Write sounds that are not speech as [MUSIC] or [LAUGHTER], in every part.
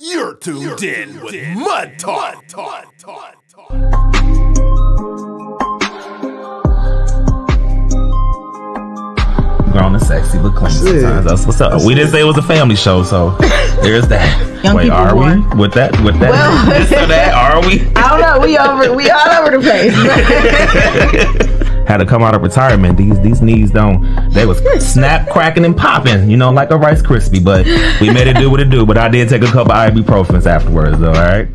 You're tuned You're in tuned with in Mud Talk. Mud Talk. Mud Talk. Grown and sexy, but clean sometimes. That's what's up. We didn't say it was a family show, so there's that. Young Wait, people are want- we with that? With that? Well- [LAUGHS] this that? Are we? [LAUGHS] I don't know. We over. We all over the place. [LAUGHS] Had to come out of retirement. These these knees don't. They was snap, cracking, and popping. You know, like a Rice Krispie. But we made it do what it do. But I did take a couple ibuprofens afterwards, though. All right.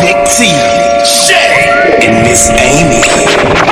Big T, Shay, and Miss Amy.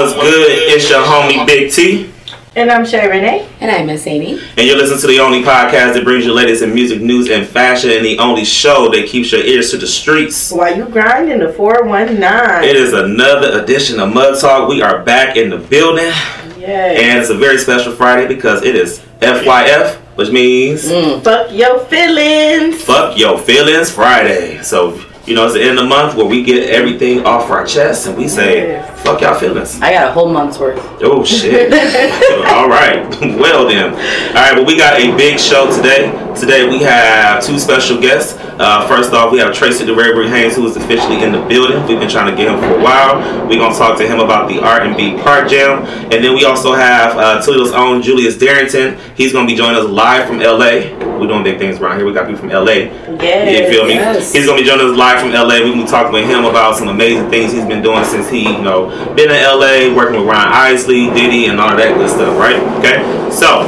What's good? It's your homie Big T, And I'm Shay Renee. And I'm Miss Amy. and you're listening to the only podcast that brings you latest in music, news, and fashion, and the only show that keeps your ears to the streets. While you grinding the 419. It is another edition of Mud Talk. We are back in the building, Yay. and it's a very special Friday because it is FYF, which means mm. Fuck your feelings. Fuck Your Feelings Friday. So, you know, it's the end of the month where we get everything off our chest and we say, Yes. Fuck y'all feelings. I got a whole month's worth. Oh shit. [LAUGHS] All right. [LAUGHS] Well then. All right. Well, we got a big show today. Today we have two special guests. Uh, first off, we have Tracy The Rarebreed Haynes, who is officially in the building. We've been trying to get him for a while. We're gonna talk to him about the R&B Park Jam, and then we also have uh, Toledo's own Julius Darrington. He's gonna be joining us live from LA. We're doing big things around here. We got people from LA. Yes. You feel me? Yes. He's gonna be joining us live from LA. We're gonna be talking with him about some amazing things he's been doing since he, you know, been in LA, working with Ron Isley, Diddy, and all of that good stuff, right? Okay. So,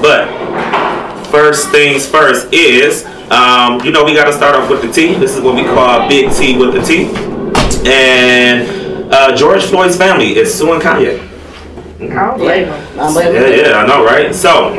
but first things first is, um, you know, we gotta start off with the T. This is what we call Big T with the T. And uh, George Floyd's family is suing Kanye. I don't blame him. I'm Yeah, yeah, I know, right? So,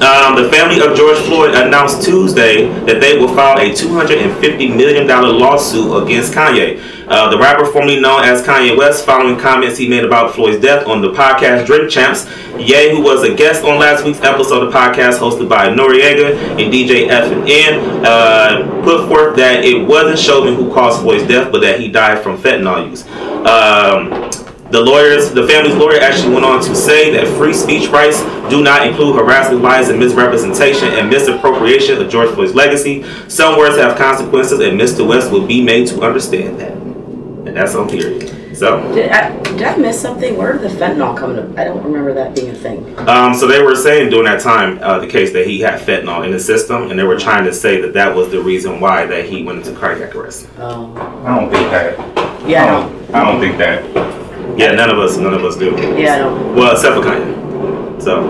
um, the family of George Floyd announced Tuesday that they will file a $250 million lawsuit against Kanye. Uh, the rapper, formerly known as Kanye West, following comments he made about Floyd's death on the podcast Drink Champs, Ye, who was a guest on last week's episode of the podcast hosted by Noreaga and DJ EFN, uh, put forth that it wasn't Chauvin who caused Floyd's death, but that he died from fentanyl use. Um, the lawyers, the family's lawyer actually went on to say that free speech rights do not include harassment, lies, and misrepresentation and misappropriation of George Floyd's legacy. Some words have consequences, and Mr. West will be made to understand that. And that's on period. So, Did I, did I miss something? Where did the fentanyl coming up? I don't remember that being a thing. um, so they were saying during that time, uh, the case that he had fentanyl in his system, and they were trying to say that that was the reason why that he went into cardiac arrest. Oh. I don't think that. Yeah, I I don't. don't, I don't think that. Yeah, none of us, none of us do. Yeah, I don't. Well, except for Kanye. So,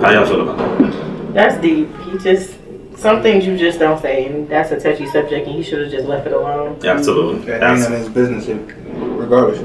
how y'all feel about that? That's deep. He just, some things you just don't say, and that's a touchy subject, and he should have just left it alone. Absolutely. That ain't That's- none of his business, regardless.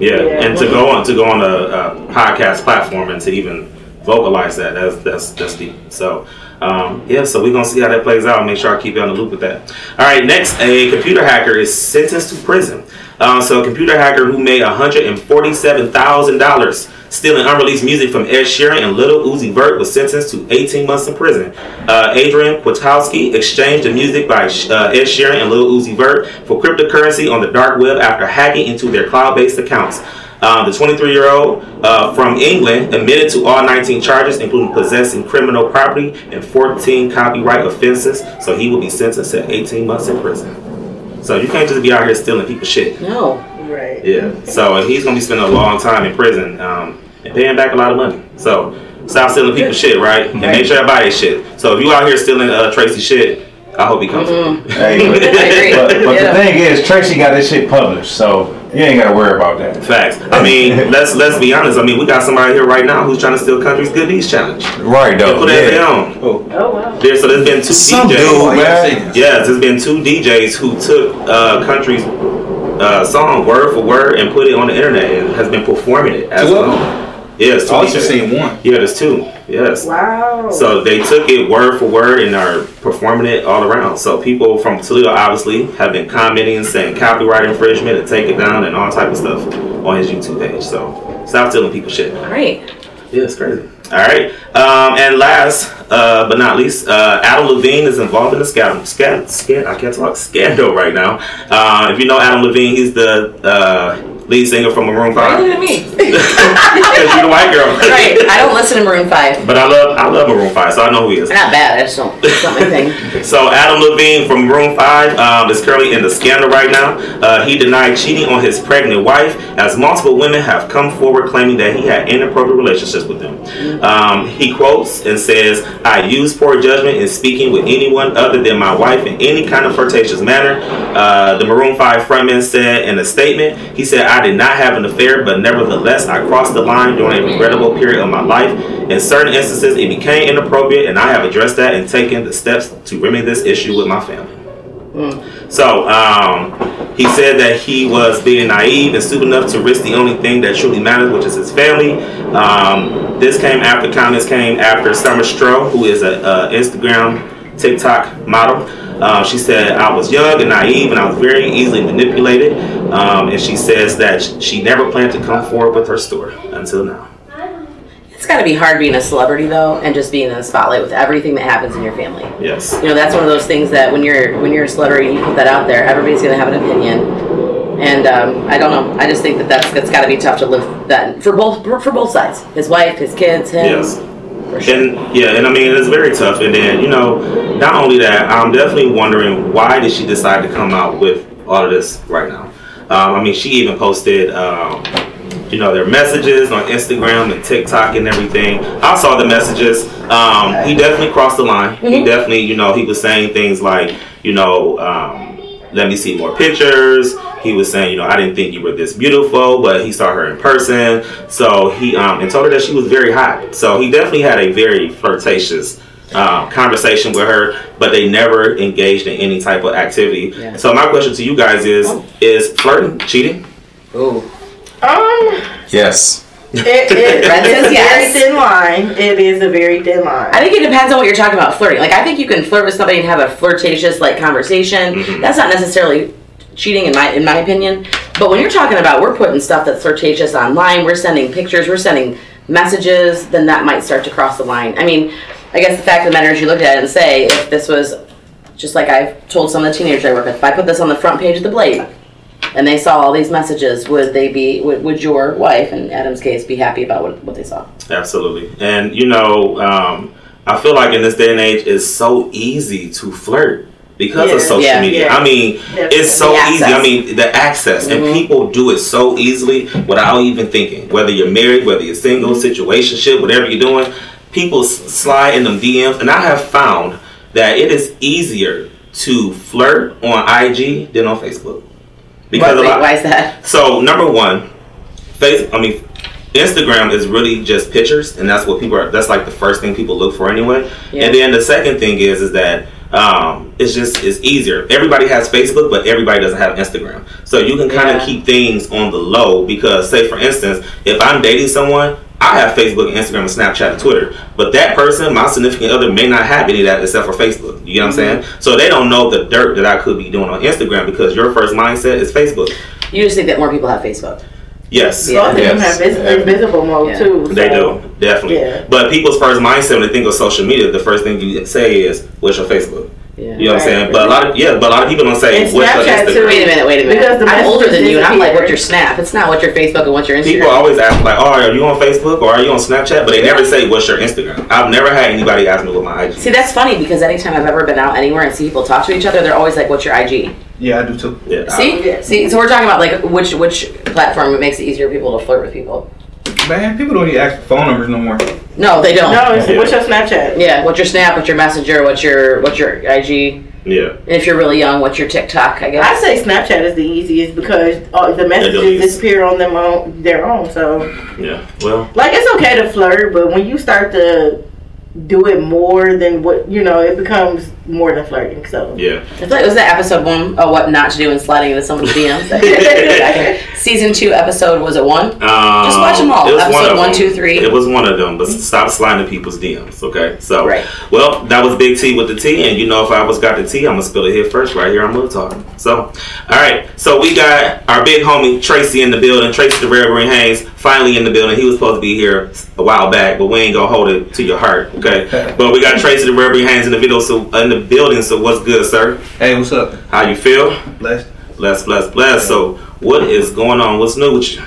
Yeah, Yeah. and to go on to go on a, a podcast platform and to even vocalize that that's that's that's deep. So um, yeah, so we're gonna see how that plays out. Make sure I keep you on the loop with that. All right, next, a computer hacker is sentenced to prison. Uh, so a computer hacker who made hundred and forty-seven thousand dollars stealing unreleased music from Ed Sheeran and Little Uzi Vert was sentenced to 18 months in prison. Uh, Adrian Kwiatkowski exchanged the music by uh, Ed Sheeran and Little Uzi Vert for cryptocurrency on the dark web after hacking into their cloud-based accounts. Um, the 23-year-old uh, from England admitted to all 19 charges, including possessing criminal property and 14 copyright offenses. So he will be sentenced to 18 months in prison. So you can't just be out here stealing people's shit. No. Right. Yeah. So he's gonna be spending a long time in prison um, and paying back a lot of money. So stop stealing people's shit, right? And make sure I buy their shit. So if you out here stealing uh, Tracy shit, I hope he comes. for you. [LAUGHS] Hey, but, [LAUGHS] but, but Yeah. the thing is, Tracy got this shit published, so you ain't gotta worry about that. Facts. I mean, [LAUGHS] let's let's be honest. I mean, we got somebody here right now who's trying to steal country's good deeds challenge. Right though. put that Yeah. down. Oh, wow. There, so there's been two Some DJs. dude, man. Yes, there's been two DJs who took uh, country's uh, song word for word and put it on the internet and has been performing it as well. Yes, I was two just DJs. seeing one. Yeah, there's two. Yes. Wow. So they took it word for word and are performing it all around. So people from Toledo obviously have been commenting and saying copyright infringement and take it down and all type of stuff on his YouTube page. So stop telling people shit. Great. Yeah, it's crazy. All right. Um, and last uh, but not least, uh, Adam Levine is involved in the scandal. Scan, scan, I can't talk scandal right now. Uh, if you know Adam Levine, he's the uh, lead singer from Maroon Why Five. [LAUGHS] you looking at me? Because you're the white girl. right. I don't listen to Maroon Five. But I love I love Maroon Five, so I know who he is. Not bad. I just don't. It's not my thing. [LAUGHS] So Adam Levine from Maroon Five um, is currently in the scandal right now. Uh, he denied cheating on his pregnant wife, as multiple women have come forward claiming that he had inappropriate relationships with them. Um, he quotes and says, "I use poor judgment in speaking with anyone other than my wife in any kind of flirtatious manner." Uh, the Maroon Five frontman said in a statement, he said, "I did not have an affair, but nevertheless, I crossed the line during a regrettable period of my life. In certain instances, it became inappropriate, and I have addressed that and taken the steps to remedy this issue with my family." So um, he said that he was being naive and stupid enough to risk the only thing that truly matters, which is his family. Um, this came after comments came after Summer Stroh, who is a, a Instagram, TikTok model. Uh, she said, I was young and naive and I was very easily manipulated. Um, and she says that she never planned to come forward with her story until now. It's got to be hard being a celebrity though, and just being in the spotlight with everything that happens in your family. Yes. You know, that's one of those things that when you're when you're a celebrity and you put that out there, everybody's gonna have an opinion. And um, I don't know. I just think that that's that's got to be tough to live that for both for both sides. His wife, his kids, him. Yes. Sure. And yeah, and I mean it's very tough. And then you know, not only that, I'm definitely wondering why did she decide to come out with all of this right now? Um, I mean, she even posted, um, you know, their messages on Instagram and TikTok and everything. I saw the messages. Um, he definitely crossed the line. He definitely, you know, he was saying things like, you know. Um, let me see more pictures. He was saying, you know, I didn't think you were this beautiful, but he saw her in person. So he um, and told her that she was very hot. So he definitely had a very flirtatious um, conversation with her, but they never engaged in any type of activity. Yeah. So my question to you guys is: Is flirting cheating? Oh. Um, Yes. It, it, [LAUGHS] says a yes. very thin line. It is a very thin line. I think it depends on what you're talking about flirting. Like I think you can flirt with somebody and have a flirtatious like conversation. Mhm. That's not necessarily cheating in my in my opinion. But when you're talking about we're putting stuff that's flirtatious online, we're sending pictures, we're sending messages, then that might start to cross the line. I mean, I guess the fact of the matter is you look at it and say if this was just like I've told some of the teenagers I work with, if I put this on the front page of the Blade and they saw all these messages, would they be would, would your wife in Adam's case be happy about what, what they saw? Absolutely. And you know, um, I feel like in this day and age, it's so easy to flirt because Yeah. of social Yeah. media. Yeah. I mean, Definitely. it's so easy. I mean, the access, and Mhm. people do it so easily without even thinking. Whether you're married, whether you're single, situationship, whatever you're doing, people s- slide in them DMs, and I have found that it is easier to flirt on IG than on Facebook. Because Wait, why is that? so number one, face. I mean, Instagram is really just pictures, and that's what people are. That's like the first thing people look for anyway. Yeah. And then the second thing is is that um, it's just it's easier. Everybody has Facebook, but everybody doesn't have Instagram. So you can kind of Yeah. keep things on the low because, say for instance, if I'm dating someone. I have Facebook, and Instagram, and Snapchat, and Twitter. But that person, my significant other, may not have any of that except for Facebook. You know what I'm saying? So they don't know the dirt that I could be doing on Instagram because your first mindset is Facebook. You just think that more people have Facebook. Yes. Yeah. Both of them Yes. have vis- invisible mode Yeah. too. They do, definitely. Yeah. But people's first mindset when they think of social media, the first thing you say is, "What's your Facebook?" Yeah. You know what I'm saying? But a lot of yeah, but a lot of people don't say, And "What's your Snapchat, Instagram?" too. Wait a minute, wait a minute. Because I'm older than you, and I'm like, what's your Snap? It's not what's your Facebook and what's your Instagram. People always ask like, "Oh, are you on Facebook or are you on Snapchat?" But they never say, "What's your Instagram?" I've never had anybody ask me what my IG. See, that's funny because anytime I've ever been out anywhere and see people talk to each other, they're always like, "What's your IG?" Yeah, I do too. yeah, See, yeah. see. So we're talking about like which which platform makes it easier for people to flirt with people. Man, people don't even ask for phone numbers no more. No, they don't. No, it's, Yeah. what's your Snapchat? Yeah, what's your Snap? What's your Messenger? What's your what's your IG? yeah, And if you're really young, what's your TikTok? I guess I guess. say Snapchat is the easiest because uh, the messages deletes. disappear on them on their own. So, yeah. Well, like, it's okay to flirt, but when you start to do it more than what you know, it becomes more than flirting. So Yeah. I feel like it was that episode one of what not to do and sliding into someone's DMs. Season two episode was it one? Um, Just watch 'em all. it was Episode of one, them. two, three. It was one of them, but stop sliding people's DMs, okay? So, Right. well, that was Big T with the T, and you know, if I was got the T, I'm gonna spill it here first, right here on Mud Talk. So, all right, so we got our big homie Tracy in the building. Tracy the Rarebreed Haynes finally in the building. He was supposed to be here a while back, but we ain't gonna hold it to your heart, okay? [LAUGHS] but we got Tracy the Rarebreed Haynes in the video, so in the building. So, what's good, sir? Hey, what's up? How you feel? Blessed. Bless, bless, bless. So, what is going on? What's new with you?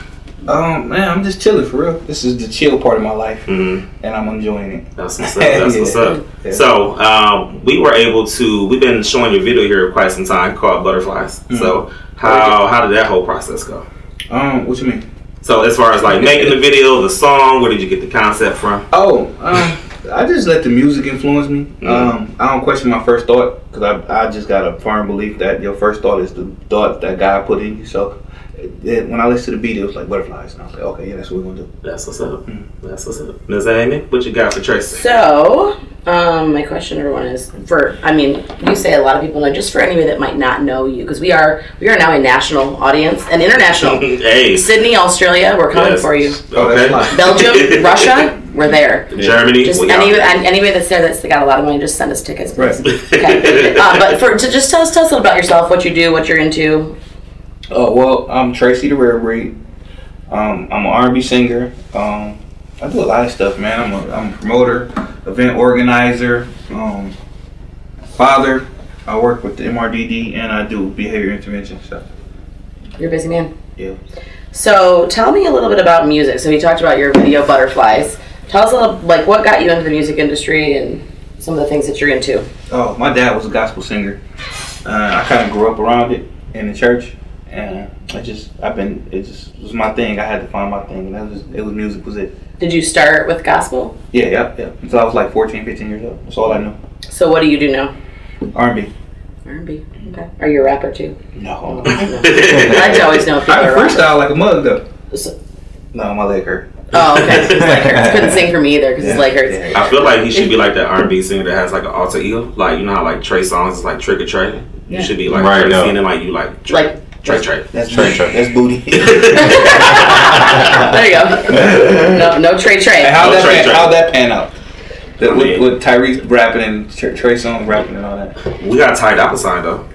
Um, man, I'm just chilling for real. This is the chill part of my life, hmm and I'm enjoying it. That's what's [LAUGHS] up. That's what's up. Yeah. So um, we were able to. We've been showing your video here quite some time called Butterflies. Mm-hmm. So how how did that whole process go? Um, what you mean? So as far as like [LAUGHS] making the video, the song, where did you get the concept from? Oh, um, I just let the music influence me. Mhm. Um, I don't question my first thought because I, I just got a firm belief that your first thought is the thought that God put in you. So it, it- when I listened to the beat, it was like butterflies, and I was like, okay, yeah, that's what we're gonna do. That's what's up. Mm. That's what's up. Ms. Amy, what you got for Tracy? So, um, my question, everyone, is for. I mean, you say a lot of people know. Just for anybody that might not know you, because we are we are now a national audience, an international. [LAUGHS] hey. Sydney, Australia, we're coming Yes. for you. Oh, Okay. Belgium, [LAUGHS] Russia, we're there. Germany. Just we any, out anybody that's there that's got a lot of money, just send us tickets, please. Right. Okay. [LAUGHS] uh, but for to just tell us, tell us a little about yourself, what you do, what you're into. Oh well, I'm Tracy the Rare Breed. Um, I'm an R&B singer. Um, I do a lot of stuff, man. I'm a, I'm a promoter, event organizer, um, father. I work with the MRDD and I do behavior intervention stuff. You're a busy man. Yeah. So tell me a little bit about music. So we talked about your video Butterflies. Tell us a little, like, what got you into the music industry and some of the things that you're into. Oh, my dad was a gospel singer. Uh, I kind of grew up around it in the church, and I just I've been it just was my thing. I had to find my thing, and that was it was music was it. Did you start with gospel? Yeah, yeah, yeah. Until I was like 14, 15 years old. That's all I knew. So what do you do now? R&B. R&B. Okay. Are you a rapper too? No. [LAUGHS] [LAUGHS] I like always know if people I are can rappers. freestyle like a mug though. So- No, my leg hurt. Oh, okay. His leg hurts. [LAUGHS] Couldn't sing for me either because his leg hurts. I feel like he should be like that R&B singer that has like an alter ego. Like you know how like Trey Songz is like Trick or Trey. You Yeah. should be like Right, Tracy, no. and like you like Trey, Like, Trey Trey. That's Trey, booty. Trey. That's booty. [LAUGHS] there you go. No, no Trey Trey. Hey, how'd Oh, that Trey, pan, Trey. how'd that pan out? The, I with, mean- with Tyrese rapping and Tr- Trey Songz rapping and all that. We got Ty Dolla Sign though.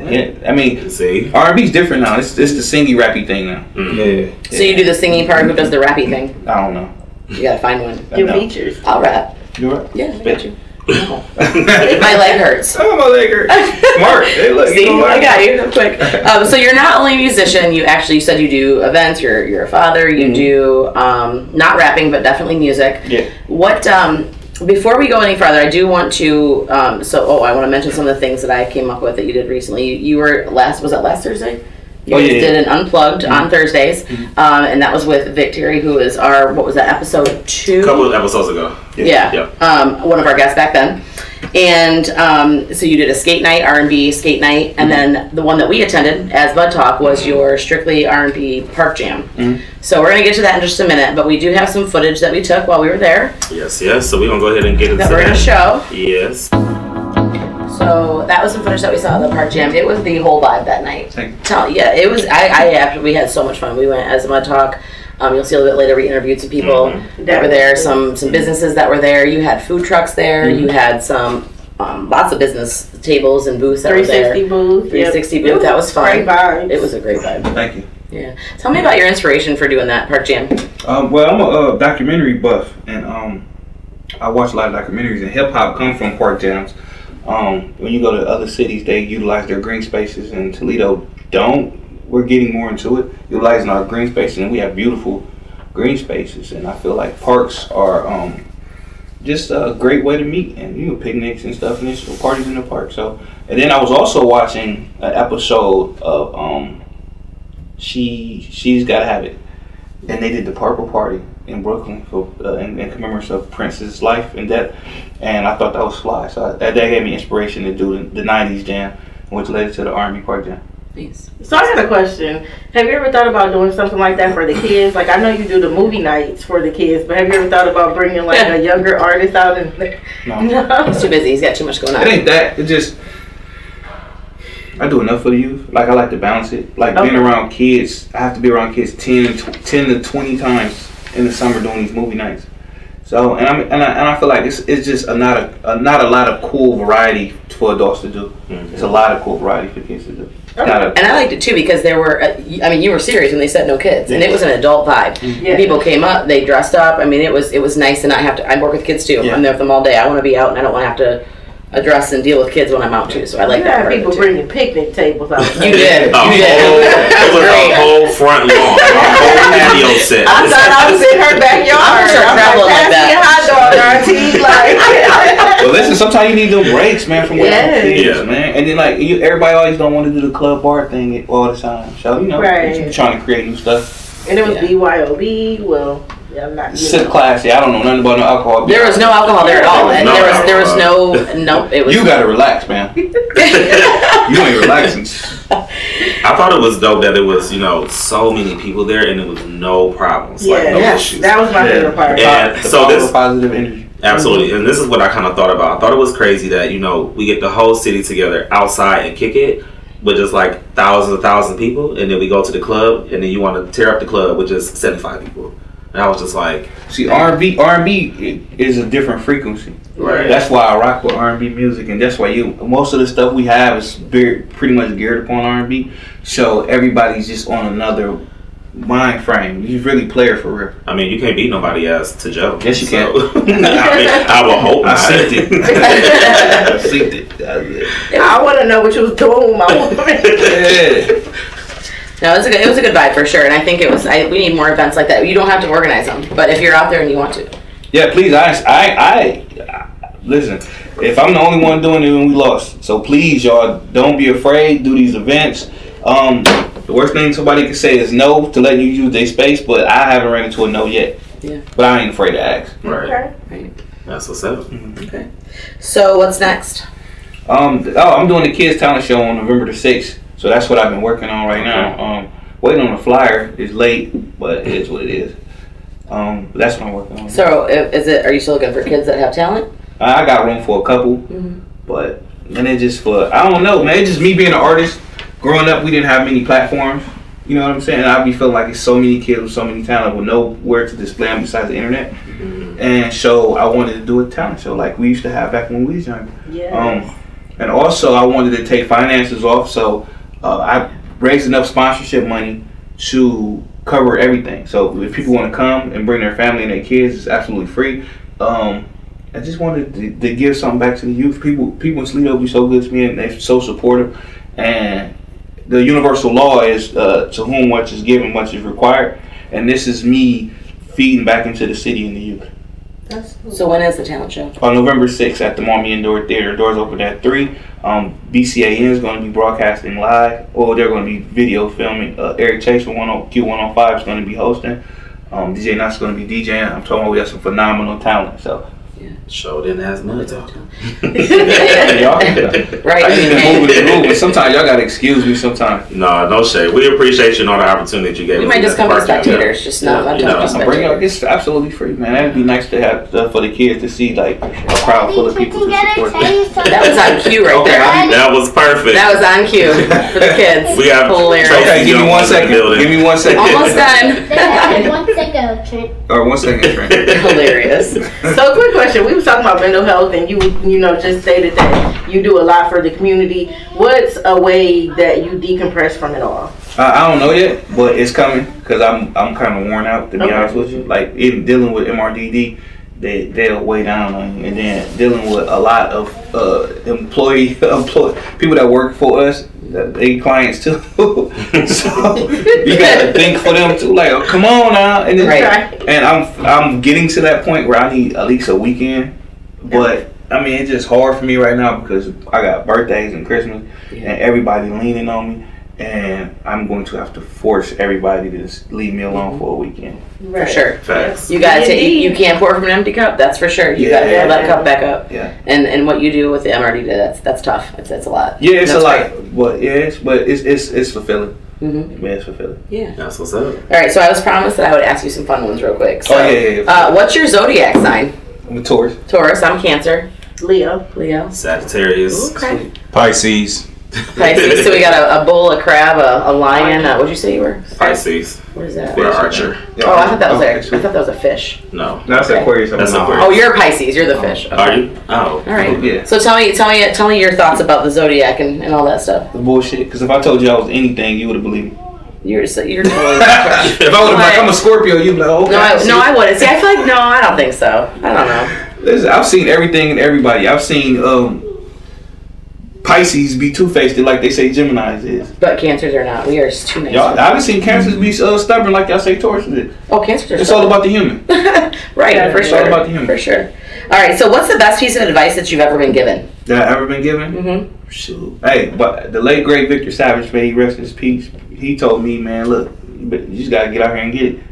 Yeah, I mean, See, R&B's different now. It's it's the singy rappy thing now. Mm-hmm. Yeah. So you do the singing part. Who does the rappy thing? I don't know. You gotta find one. Your features. I'll rap. You right? Yeah, I got you. My leg hurts. Oh, my leg hurts. Mark, [LAUGHS] Hey, look. See, you know I got you quick. Um, so you're not only a musician. You actually you said you do events. You're you're a father. You Mhm. do um, not rapping, but definitely music. Yeah. What um, before we go any further, I do want to. Um, so oh, I want to mention some of the things that I came up with that you did recently. You, you were last was that last Thursday? You Oh, guys yeah, did an unplugged on Thursdays, um, and that was with Vic Terry, who is our what was that episode two? a couple of episodes ago. Yeah. Yep. Um, one of our guests back then. And um, so you did a skate night, R&B skate night, and then the one that we attended as Mud Talk was your strictly R&B park jam. So we're gonna get to that in just a minute, but we do have some footage that we took while we were there Yes, yes. So we're gonna go ahead and get into that we're gonna show. Yes. So that was some footage that we saw at the park jam. It was the whole vibe that night. Tell yeah, it was. I, I after we had so much fun. We went as Mud Talk. Um, you'll see a little bit later. We interviewed some people that were there. Some some businesses that were there. You had food trucks there. You had some um, lots of business tables and booths that were there. 360 booth. 360 Yep. booth. That was fun. Great vibes. It was a great vibe. Thank you. Yeah. Tell me about your inspiration for doing that park jam. Um, well, I'm a uh, documentary buff, and um, I watch a lot of documentaries. And hip hop come from park jams. Um, when you go to other cities, they utilize their green spaces, and Toledo don't. We're getting more into it, utilizing our green spaces, and we have beautiful green spaces. And I feel like parks are um, just a great way to meet, and you know, picnics and stuff, and there's parties in the park. So, and then I was also watching an episode of um, she she's gotta have it and they did the Purple Party in Brooklyn for uh, in, in commemoration of Prince's life and death, and I thought that was fly. So I, that, that gave me inspiration to do the, the '90s jam, which led to the R&B Park Jam. Nice. So I got a question. Have you ever thought about doing something like that for the kids? Like I know you do the movie nights for the kids, but have you ever thought about bringing like a [LAUGHS] younger artist out and? No. [LAUGHS] No. He's too busy. He's got too much going on. It on. ain't that. It just I do enough for the youth. Like I like to balance it. Like being around kids, I have to be around kids 10, 10 to twenty times in the summer doing these movie nights. So and I and I, and I feel like it's it's just a not a, a not a lot of cool variety for adults to do. It's a lot of cool variety for kids to do. It's not a- And I liked it too because there were, uh, I mean, you were serious when they said no kids, and it was an adult vibe. Yeah. People came up, they dressed up. I mean, it was it was nice to not have to. I work with kids too. Yeah. I'm there with them all day. I want to be out, and I don't want to have to address and deal with kids when I'm out too. So I like you that had people it too. bringing picnic tables out. You did. A You whole, [LAUGHS] did. it was Great. a whole front lawn, a whole patio set. I thought I was in her backyard. I'm gonna start I'm traveling like like, that. pass hot dog, auntie. [LAUGHS] Like, [LAUGHS] But listen, sometimes you need them breaks, man, from working Yeah. with kids, Yeah. man. And then like you, everybody always don't want to do the club bar thing all the time. So you know, Right. you trying to create new stuff. and it was Yeah. BYOB. Well, yeah, I'm not. You Sit know. classy. I don't know nothing about no alcohol. There was no alcohol there at all. There was and no there was there was no alcohol. no. It was You gotta relax, man. [LAUGHS] you ain't relaxing. [LAUGHS] I thought it was dope that it was, you know, so many people there and it was no problems, like Yeah, no Yes, issues. that was my favorite part. And The so power this- positive energy. Absolutely, mm-hmm. and this is what I kind of thought about. I thought it was crazy that you know we get the whole city together outside and kick it with just like thousands and thousands of people, and then we go to the club, and then you want to tear up the club with just seventy five people. And I was just like, See, R and B, R and B is a different frequency. right, That's why I rock with R and B music, and that's why you most of the stuff we have is very pretty much geared upon R and B. So everybody's just on another mind frame. You really play it for real. I mean, you can't beat nobody ass to Joe. Yes, you can. [LAUGHS] [LAUGHS] I mean, I will hope [LAUGHS] I not. synced it. I synced it. That's it. I want to know what you was doing with my woman. Yeah. No. It was a good it was a good vibe for sure. And I think it was. I, we need more events like that. You don't have to organize them, but if you're out there and you want to, Yeah, please. I, I, I, listen. If I'm the only one doing it, then we lost. So please, y'all, don't be afraid. Do these events. Um, the worst thing somebody can say is no to letting you use their space, but I haven't ran into a no yet. Yeah. But I ain't afraid to ask. Right, Okay. that's what's up. okay. So what's next? Um, oh, I'm doing the kids talent show on November the sixth. So that's what I've been working on right now. Um, waiting on the flyer. is late, but it is what it is. Um, that's what I'm working on. So is it? Are you still looking for kids that have talent? I I got room for a couple, Mhm. but and it just for I don't know, man. It's just me being an artist. Growing up, we didn't have many platforms. You know what I'm saying? And I be feeling like it's so many kids with so many talent with nowhere to display them besides the internet. And so I wanted to do a talent show like we used to have back when we was younger. Yes. Um, and also I wanted to take finances off, so uh, I raised enough sponsorship money to cover everything. So if people want to come and bring their family and their kids, it's absolutely free. Um, I just wanted to, to give something back to the youth. People, people in Toledo be so good to me and they're so supportive. And the universal law is uh, to whom much is given, much is required. And this is me feeding back into the city and the youth. That's cool. So when is the talent show? On November 6th at the Maumee Indoor Theater, doors open at 3. Um, BCAN is going to be broadcasting live, or they're going to be video filming. Uh, Eric Chase from 10, Q105 is going to be hosting. Um, DJ is going to be DJing. I'm talking about we have some phenomenal talent. So, Show didn't ask money talk. [LAUGHS] y'all, Right. I need to move it and move it. Sometimes y'all got to excuse me sometimes. No, no shade. We appreciate you and all the opportunity you gave We us. might just come as Park out spectators, just not Yeah, not you know, just I'm up, it's absolutely free, man. That'd be nice to have stuff for the kids to see, like a crowd full of people to support them. That was on cue right Okay, there. I- That was perfect. That was on cue for the [LAUGHS] kids. We have hilarious. Tracy Okay, give me Jones one in the second. building. Give me one second. Almost [LAUGHS] done. One second, Trent. Or one second, Trent. hilarious. So, quick question. We was talking about mental health, and you, you know, just stated that you do a lot for the community. What's a way that you decompress from it all? Uh, I don't know yet, but it's coming because I'm I'm kind of worn out to be Okay. honest with you. Like even dealing with MRDD, they they'll weigh down on you, and then dealing with a lot of uh, employee [LAUGHS] employ people that work for us, they clients too. [LAUGHS] so you gotta [LAUGHS] think for them too. Like, oh, come on now, and then, Right. and I'm I'm getting to that point where I need at least a weekend, but. I mean, it's just hard for me right now because I got birthdays and Christmas, and everybody leaning on me. And I'm going to have to force everybody to just leave me alone for a weekend. For sure. Facts. You gotta take. Indeed. You can't pour from an empty cup. That's for sure. You Yeah, gotta fill that yeah. cup back up. Yeah. And and what you do with the MRD, that's that's tough. It's it's a lot. Yeah, it's That's a lot, but yeah, it's, but it's it's it's fulfilling. Mm-hmm. Yeah, it's fulfilling. Yeah. That's what's up. All right. So I was promised that I would ask you some fun ones real quick. So, Oh, yeah, yeah, yeah. Uh, what's your zodiac sign? I'm a Taurus. Taurus. I'm Cancer. Leo. Leo. Sagittarius. Okay. Pisces. Pisces. so we got a, a bull, a crab, a, a lion. Uh, what'd you say you were? Pisces. What is that? We're Archer. Oh, I thought that was Oh, a, I thought that was a fish. No. No that's Okay. Aquarius. I'm That's not. Aquarius. Oh, you're a Pisces. You're the fish. Okay. Are you? Oh. All right. Yeah. So tell me, tell me, tell me your thoughts about the zodiac and, and all that stuff. The bullshit. Because if I told you I was anything, you would have believed me. You're so, you're [LAUGHS] totally. if I would have like I'm a Scorpio, you'd be like, okay. no, I, no, I wouldn't. See, I feel like no, I don't think so. I don't know. Listen, I've seen everything and everybody. I've seen um Pisces be two faced like they say Gemini's is. But cancers are not. We are too nice. Y'all, I've seen Cancers be uh, stubborn like y'all say Taurus is. oh, cancers are. It's so- all about the human. [LAUGHS] right, Yeah, for it's sure. all about the human. For sure. All right. So, what's the best piece of advice that you've ever been given? That I ever been given? Mm-hmm. Shoot. Hey, but the late great Victor Savage, may he rest in his peace. He told me, man, look, you you just gotta get out here and get it.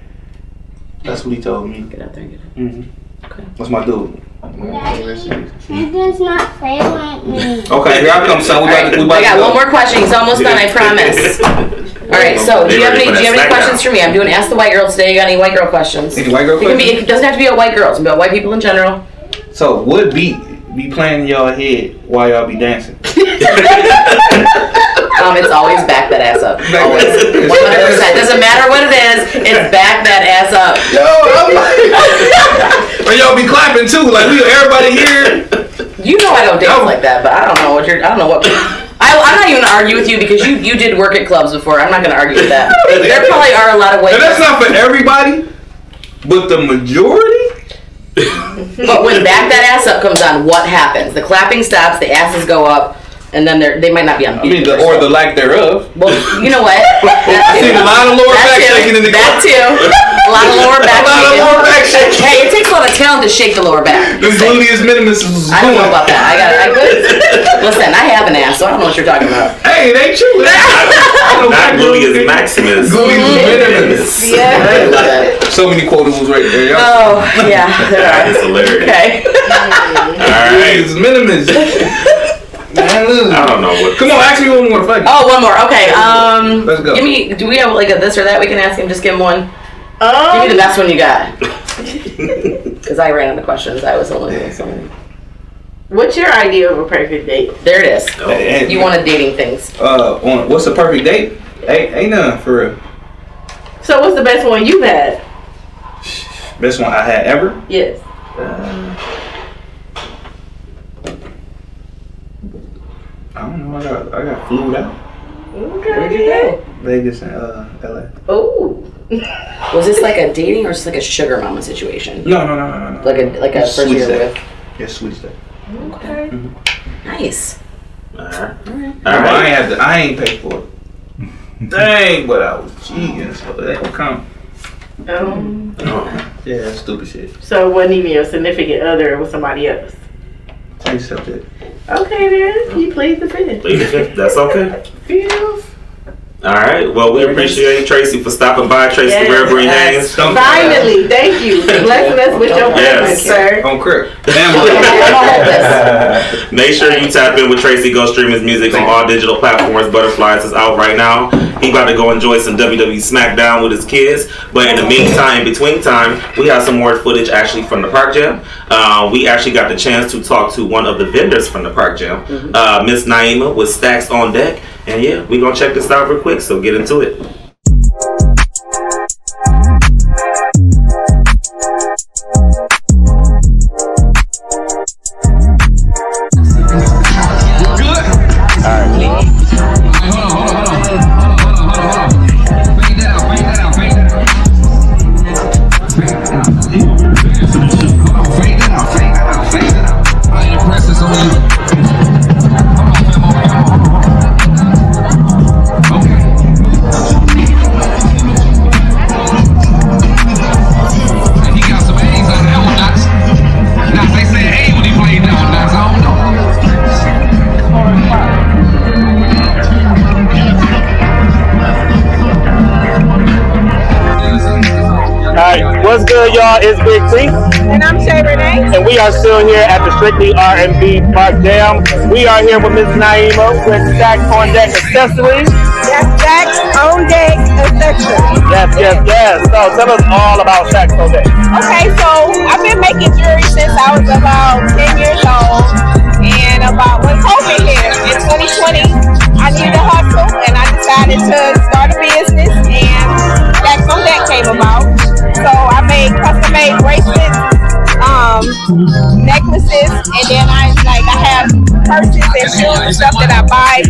That's what he told me. Get out there and get it. Mm-hmm. Okay. That's my dude. May he rest in peace. He does not play. Okay, here I come, son. We All about right. to, we about I to got go. one more question. He's almost done. I promise. [LAUGHS] All right. So, do you have any? Do you have any questions for me? I'm doing Ask the White Girl today. You got any white girl questions? Any white girl It can be. questions? It doesn't have to be about white girls. It can be about white people in general. So, what beat be playing in y'all head while y'all be dancing? [LAUGHS] [LAUGHS] Um, it's always back that ass up. Back Always. that ass. 100%. Doesn't matter what it is. It's back that ass up. Yo, I'm like, [LAUGHS] but y'all be clapping too. Like we, everybody here. You know I don't dance No. like that, but I don't know what you're. I don't know what. [LAUGHS] I, I'm not even gonna argue with you because you you did work at clubs before. I'm not gonna argue with that. [LAUGHS] There probably are a lot of ways. And that's not for everybody, but the majority. But when back that ass up comes on, what happens? The clapping stops, the asses go up, and then they're they might not be on I mean, the, or the lack thereof. Well, you know what? That I seen a lot of lower back too. shaking in the That too. A lot of lower back. [LAUGHS] A lot of lower back shaking. Hey, it takes a lot of talent to shake the lower back. This gluteus minimus is I don't know about that. I got. I [LAUGHS] listen. I have an ass, so I don't know what you're talking about. Hey, it ain't true. [LAUGHS] Not Gluteus Maximus. Gluteus minimus. I love that. So many quotables right there. Y'all. Oh yeah. there are. is hilarious. Okay. All right. Gluteus minimus. Man, look. I don't know what. Come on, ask me one more. Fuck it. Oh, one more. Okay. Um. Let's go. Give me. Do we have like a this or that we can ask him? Just give him one. Um, Give me the best one you got. [LAUGHS] Because I ran out of questions. I was only doing so many. What's your idea of a perfect date? There it is. Hey, You wanted dating things. Uh, on what's the perfect date? Ain't ain't none for real. So, what's the best one you've had? Best one I had ever. Yes. I don't know. I got I got flew out Okay. Where'd you go? Vegas and uh LA. Oh. [LAUGHS] Was this like a dating or just like a sugar mama situation? No, no, no, no, no, no. Like a like a It's first sweet year with. Yeah, sweet stuff. Okay. Nice. All right. No, All I ain't right. had to, I ain't paid for it. [LAUGHS] Dang, but I was cheating, so that don't count. Um. Oh, Yeah, stupid shit. So, it wasn't even your significant other. It was somebody else. Tell yourself that. Okay, then. You plead the fifth. please, that's okay. Feels. All right. Well, we appreciate Tracy for stopping by. Tracy Yes. wherever he hangs. Finally, thank you for blessing us with your Yes. presence, sir. On crib. [LAUGHS] I'm gonna hold this. Make sure you tap in with Tracy. Go stream his music on all digital platforms. Butterflies is out right now. He about to go enjoy some WWE SmackDown with his kids. But in the meantime, in between time, we have some more footage actually from the Park Jam. Uh, we actually got the chance to talk to one of the vendors from the Park Jam, uh, Miss Naima with Stacks on Deck. And yeah, we're gonna check this out real quick. So get into it. Are still here at the Strictly R&B Park Jam. We are here with Ms. Naima with Stack on Deck Accessories. That's Stacks on deck accessories. Yes, yes, yes. So tell us all about Stack on Deck. Okay, so I've been making jewelry since I was about 10 years old. And about when COVID hit in 2020, I needed a hustle and I decided to start a business and Stacks on Deck came about. So I made custom made bracelets, um, necklaces, and then I like I have purses and shoes and stuff that I buy.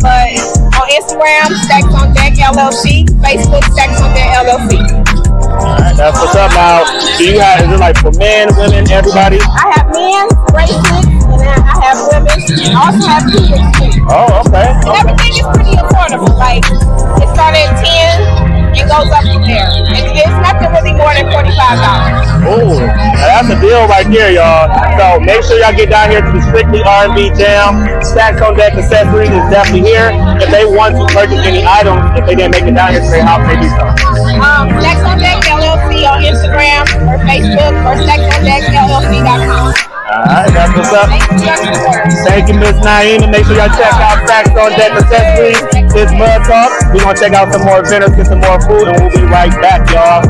But on Instagram, Stacks on Deck LLC, Facebook, Stacks on Deck LLC. That's what's up now. Do you have, is it like for men, women, everybody? I have men's bracelets and I have women's. I also have kids. Oh, okay. And everything is pretty affordable. Like it started at ten and goes up from there. And it's nothing really more than forty five dollars. Ooh, that's a deal right there, y'all. So make sure y'all get down here to the Strictly R&B Jam. Stacks on Deck Accessories is definitely here. If they want to purchase any items, if they didn't make it down here today, how can they do so? Um, Stacks on Deck LLC on Instagram or Facebook or StacksOnDeckLLC.com. Alright, that's what's up. Thank you Miss Naima. Make sure y'all check out Stacks on Deck Accessories. It's Mud Talk. We're gonna check out some more vendors, get some more food, and we'll be right back, y'all.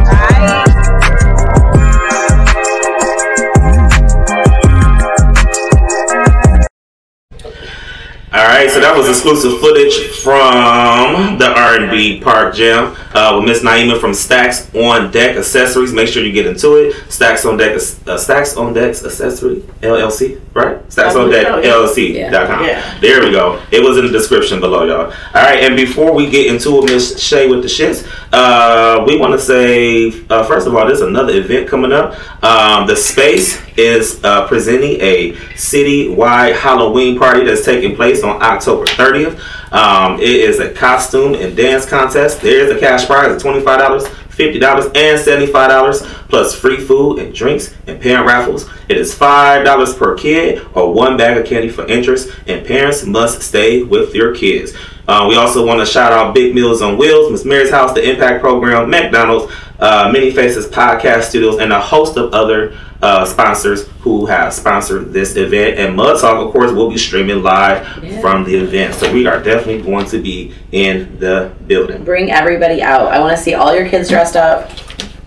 All right, so that was exclusive footage from the R&B Park Jam uh, with Miss Naima from Stacks on Deck Accessories. Make sure you get into it. Stacks on Deck, uh, Stacks on Decks Accessory LLC, right? Stacks on Deck LLC.com. Yeah. There we go. It was in the description below, y'all. All right, and before we get into it, Miss Shay with the shits, uh, we want to say uh, first of all, there's another event coming up. Um, the Space is uh, presenting a city-wide Halloween party that's taking place on October 30th. Um, it is a costume and dance contest. There is a cash prize of twenty-five dollars. $50 and $75 plus free food and drinks and parent raffles. It is $5 per kid or one bag of candy for interest, and parents must stay with your kids. Uh, we also want to shout out Big Meals on Wheels, Miss Mary's House, the Impact Program, McDonald's, uh, Many Faces Podcast Studios, and a host of other uh, sponsors who have sponsored this event. And Mud Talk, of course, will be streaming live Yeah. from the event. So we are definitely going to be in the building. Bring everybody out. I want to see all your kids dressed up.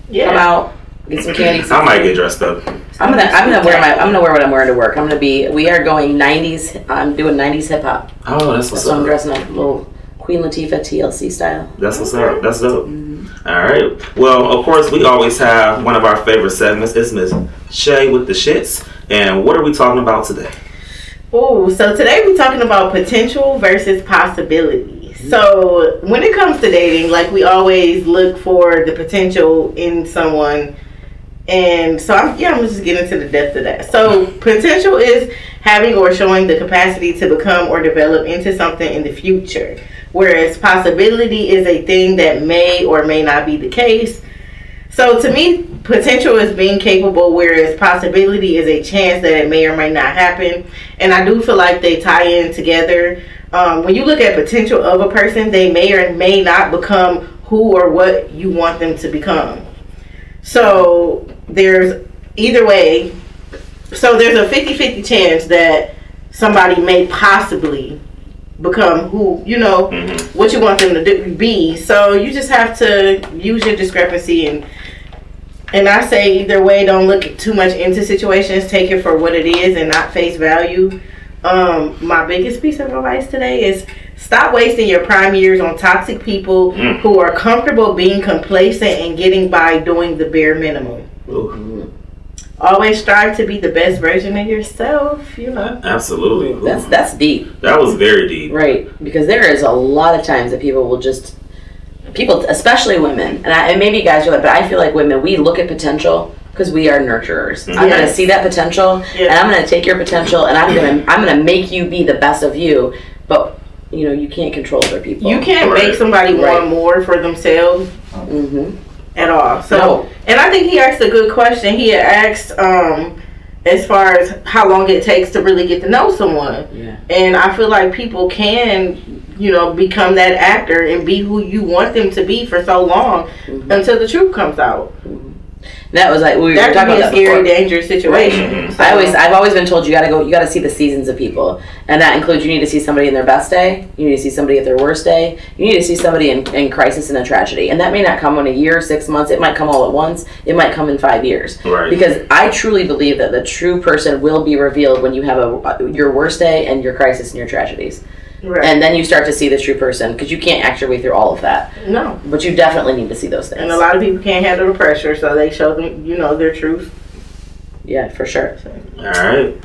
Yeah. Come out, get some candy. I might get dressed up. I'm gonna I'm gonna wear my I'm gonna wear what I'm wearing to work. I'm gonna be we are going 90s. I'm doing 90s hip hop. Oh, that's what's So I'm up. dressing up a little Queen Latifah TLC style. That's what's up. That's dope. All right. Well, of course, we always have one of our favorite segments. It's Miss Shay with the shits. And what are we talking about today? Oh, so today we're talking about potential versus possibility. Mm-hmm. So when it comes to dating, like we always look for the potential in someone. And so I'm yeah, I'm just getting into the depth of that. So [LAUGHS] potential is having or showing the capacity to become or develop into something in the future. Whereas possibility is a thing that may or may not be the case. So to me, potential is being capable, whereas possibility is a chance that it may or may not happen. And I do feel like they tie in together. Um, when you look at potential of a person, they may or may not become who or what you want them to become. So there's either way. So there's a 50-50 chance that somebody may possibly become who you know what you want them to do, be. So you just have to use your discrepancy and and I say either way, don't look too much into situations. Take it for what it is and not face value. Um, my biggest piece of advice today is stop wasting your prime years on toxic people Mm. who are comfortable being complacent and getting by doing the bare minimum. Ooh, Always strive to be the best version of yourself. You know. absolutely. Ooh. That's that's deep. that was very deep. Right, because there is a lot of times that people will just people, especially women, and, I, and maybe guys are like, but I feel like women we look at potential because we are nurturers. I'm gonna see that potential, Yes. and I'm gonna take your potential, and I'm gonna I'm gonna make you be the best of you. But you know, you can't control other people. You can't Right. make somebody Right. want more for themselves hmm at all. So, No. and I think he asked a good question. He had asked, um, as far as how long it takes to really get to know someone. Yeah. And I feel like people can, you know, become that actor and be who you want them to be for so long Mhm. until the truth comes out. That was like we were That talking be about a that scary, before. dangerous situation. So- I always, I've always been told you got to go, you got to see the seasons of people, and that includes you need to see somebody in their best day, you need to see somebody at their worst day, you need to see somebody in, in crisis and a tragedy, and that may not come in a year, six months, it might come all at once, it might come in five years, Right. because I truly believe that the true person will be revealed when you have a your worst day and your crisis and your tragedies, Right. and then you start to see the true person because you can't act your way through all of that, no. but you definitely need to see those things. And a lot of people can't handle the pressure, so they show them, you know, their truth. yeah, for sure. All right.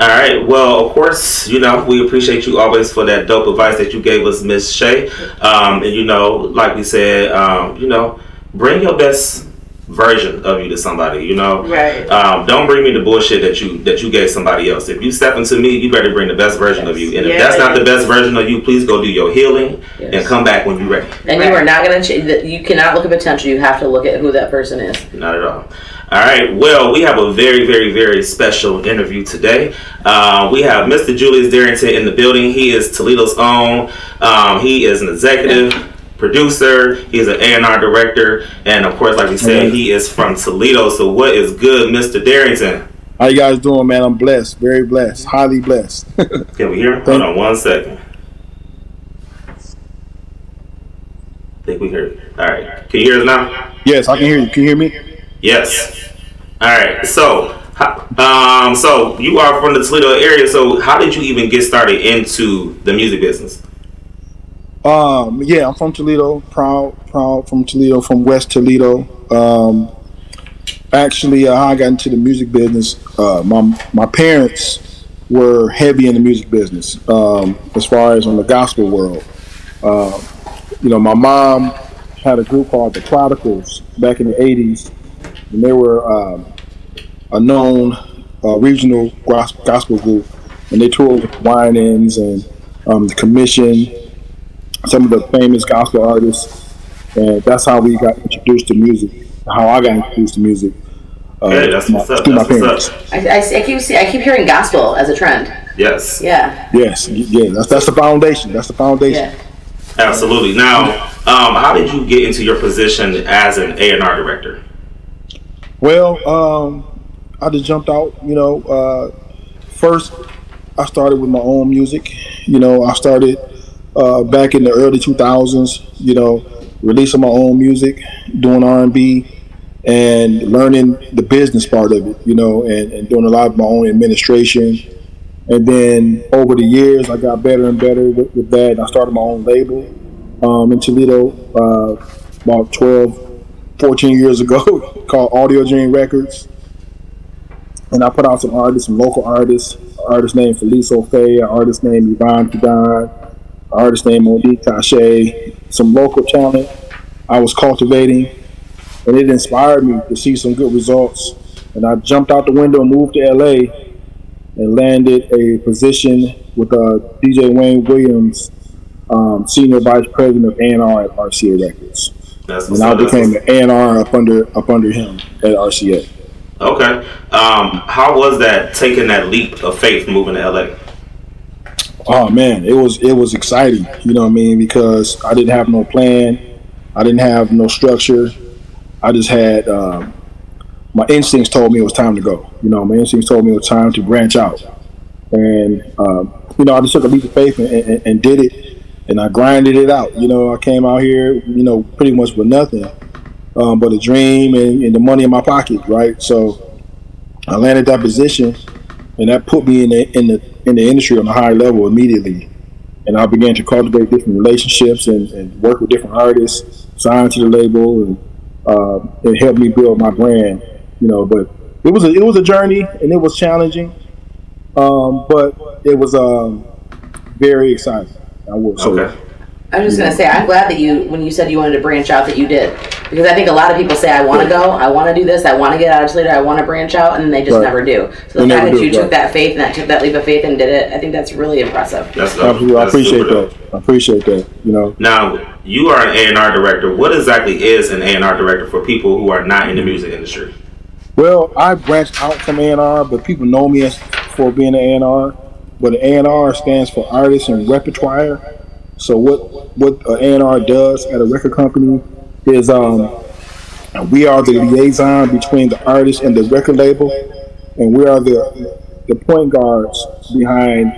All right. Well, of course, you know, we appreciate you always for that dope advice that you gave us, Miss Shay. Um, and, you know, like we said, um, you know, bring your best version of you to somebody, you know. Right. Um, don't bring me the bullshit that you that you gave somebody else. If you step into me, you better bring the best version of you. And if that's not the best version of you, please go do your healing and come back when you're ready. And you are not going to change. You cannot look at potential. You have to look at who that person is. Not at all. All right. Well, we have a very, very, very special interview today. Uh, we have Mr. Julius Darrington in the building. He is Toledo's own. Um, he is an executive producer. He is an A&R director, and of course, like we said, he is from Toledo. So, what is good, Mr. Darrington? How you guys doing, man? I'm blessed, very blessed, highly blessed. [LAUGHS] Can we hear him? Hold on one second. think we heard. All right. Can you hear us now? yes, I can hear you. Can you hear me? Yes. All right. So, um, so you are from the Toledo area. So, how did you even get started into the music business? Um, yeah, I'm from Toledo. Proud, proud from Toledo, from West Toledo. Um, actually, uh, how I got into the music business, uh, my my parents were heavy in the music business. Um, as far as on the gospel world, uh, you know, my mom had a group called the Prodigals back in the '80s, and they were um, a known uh, regional gospel group, and they toured with Winans and um, the Commissioned some of the famous gospel artists, and that's how we got introduced to music. How I got introduced to music. Uh, Hey, that's what's up. through my That's parents. what's up. I, I, I keep see, I keep hearing gospel as a trend. Yes. Yeah. Yes, yeah, that's that's the foundation. That's the foundation. Yeah. Absolutely. Now, um, how did you get into your position as an A and R director? Well, um, I just jumped out. You know, uh, first I started with my own music. You know, I started uh, back in the early 2000s. You know, releasing my own music, doing R&B, and learning the business part of it. You know, and, and doing a lot of my own administration. And then over the years, I got better and better with, with that. I started my own label um, in Toledo uh, about 12, 14 years ago [LAUGHS] called Audio Dream Records. And I put out some artists, some local artists, artist named Felice Faye, an artist named Yvonne Kudon, an artist named Monique Tache, some local talent I was cultivating. And it inspired me to see some good results. And I jumped out the window and moved to LA and landed a position with uh, DJ Wayne Williams, um, Senior Vice President of A&R at RCA Records. That's And I became an A&R up under up under him at RCA. Okay. Um, how was that taking that leap of faith moving to LA? Oh man, it was it was exciting. You know what I mean? Because I didn't have no plan, I didn't have no structure. I just had um, my instincts told me it was time to go. You know, my instincts told me it was time to branch out, and um, you know, I just took a leap of faith and, and, and did it, and I grinded it out. You know, I came out here, you know, pretty much with nothing, um, but a dream and, and the money in my pocket, right? So I landed that position, and that put me in the in the in the industry on a higher level immediately. And I began to cultivate different relationships and, and work with different artists, sign to the label, and uh, it helped me build my brand. You know, but it was a, it was a journey and it was challenging, um, but it was um, very exciting. I will say. Okay. I was just gonna say, I'm glad that you, when you said you wanted to branch out, that you did, because I think a lot of people say, I want to go, I want to do this, I want to get out of Toledo, I want to branch out, and they just Right. never do. So They the never fact that do, you took right. that faith and that took that leap of faith and did it, I think that's really impressive. That's dope. Absolutely, I That's appreciate super dope. that. I appreciate that. You know, Now, you are an A&R director. What exactly is an A&R director for people who are not in the music industry? Well, I branched out from A&R, but people know me as for being an A&R. But an A&R stands for artist and repertoire. So what what an A&R does at a record company is um, we are the liaison between the artist and the record label, and we are the the point guards behind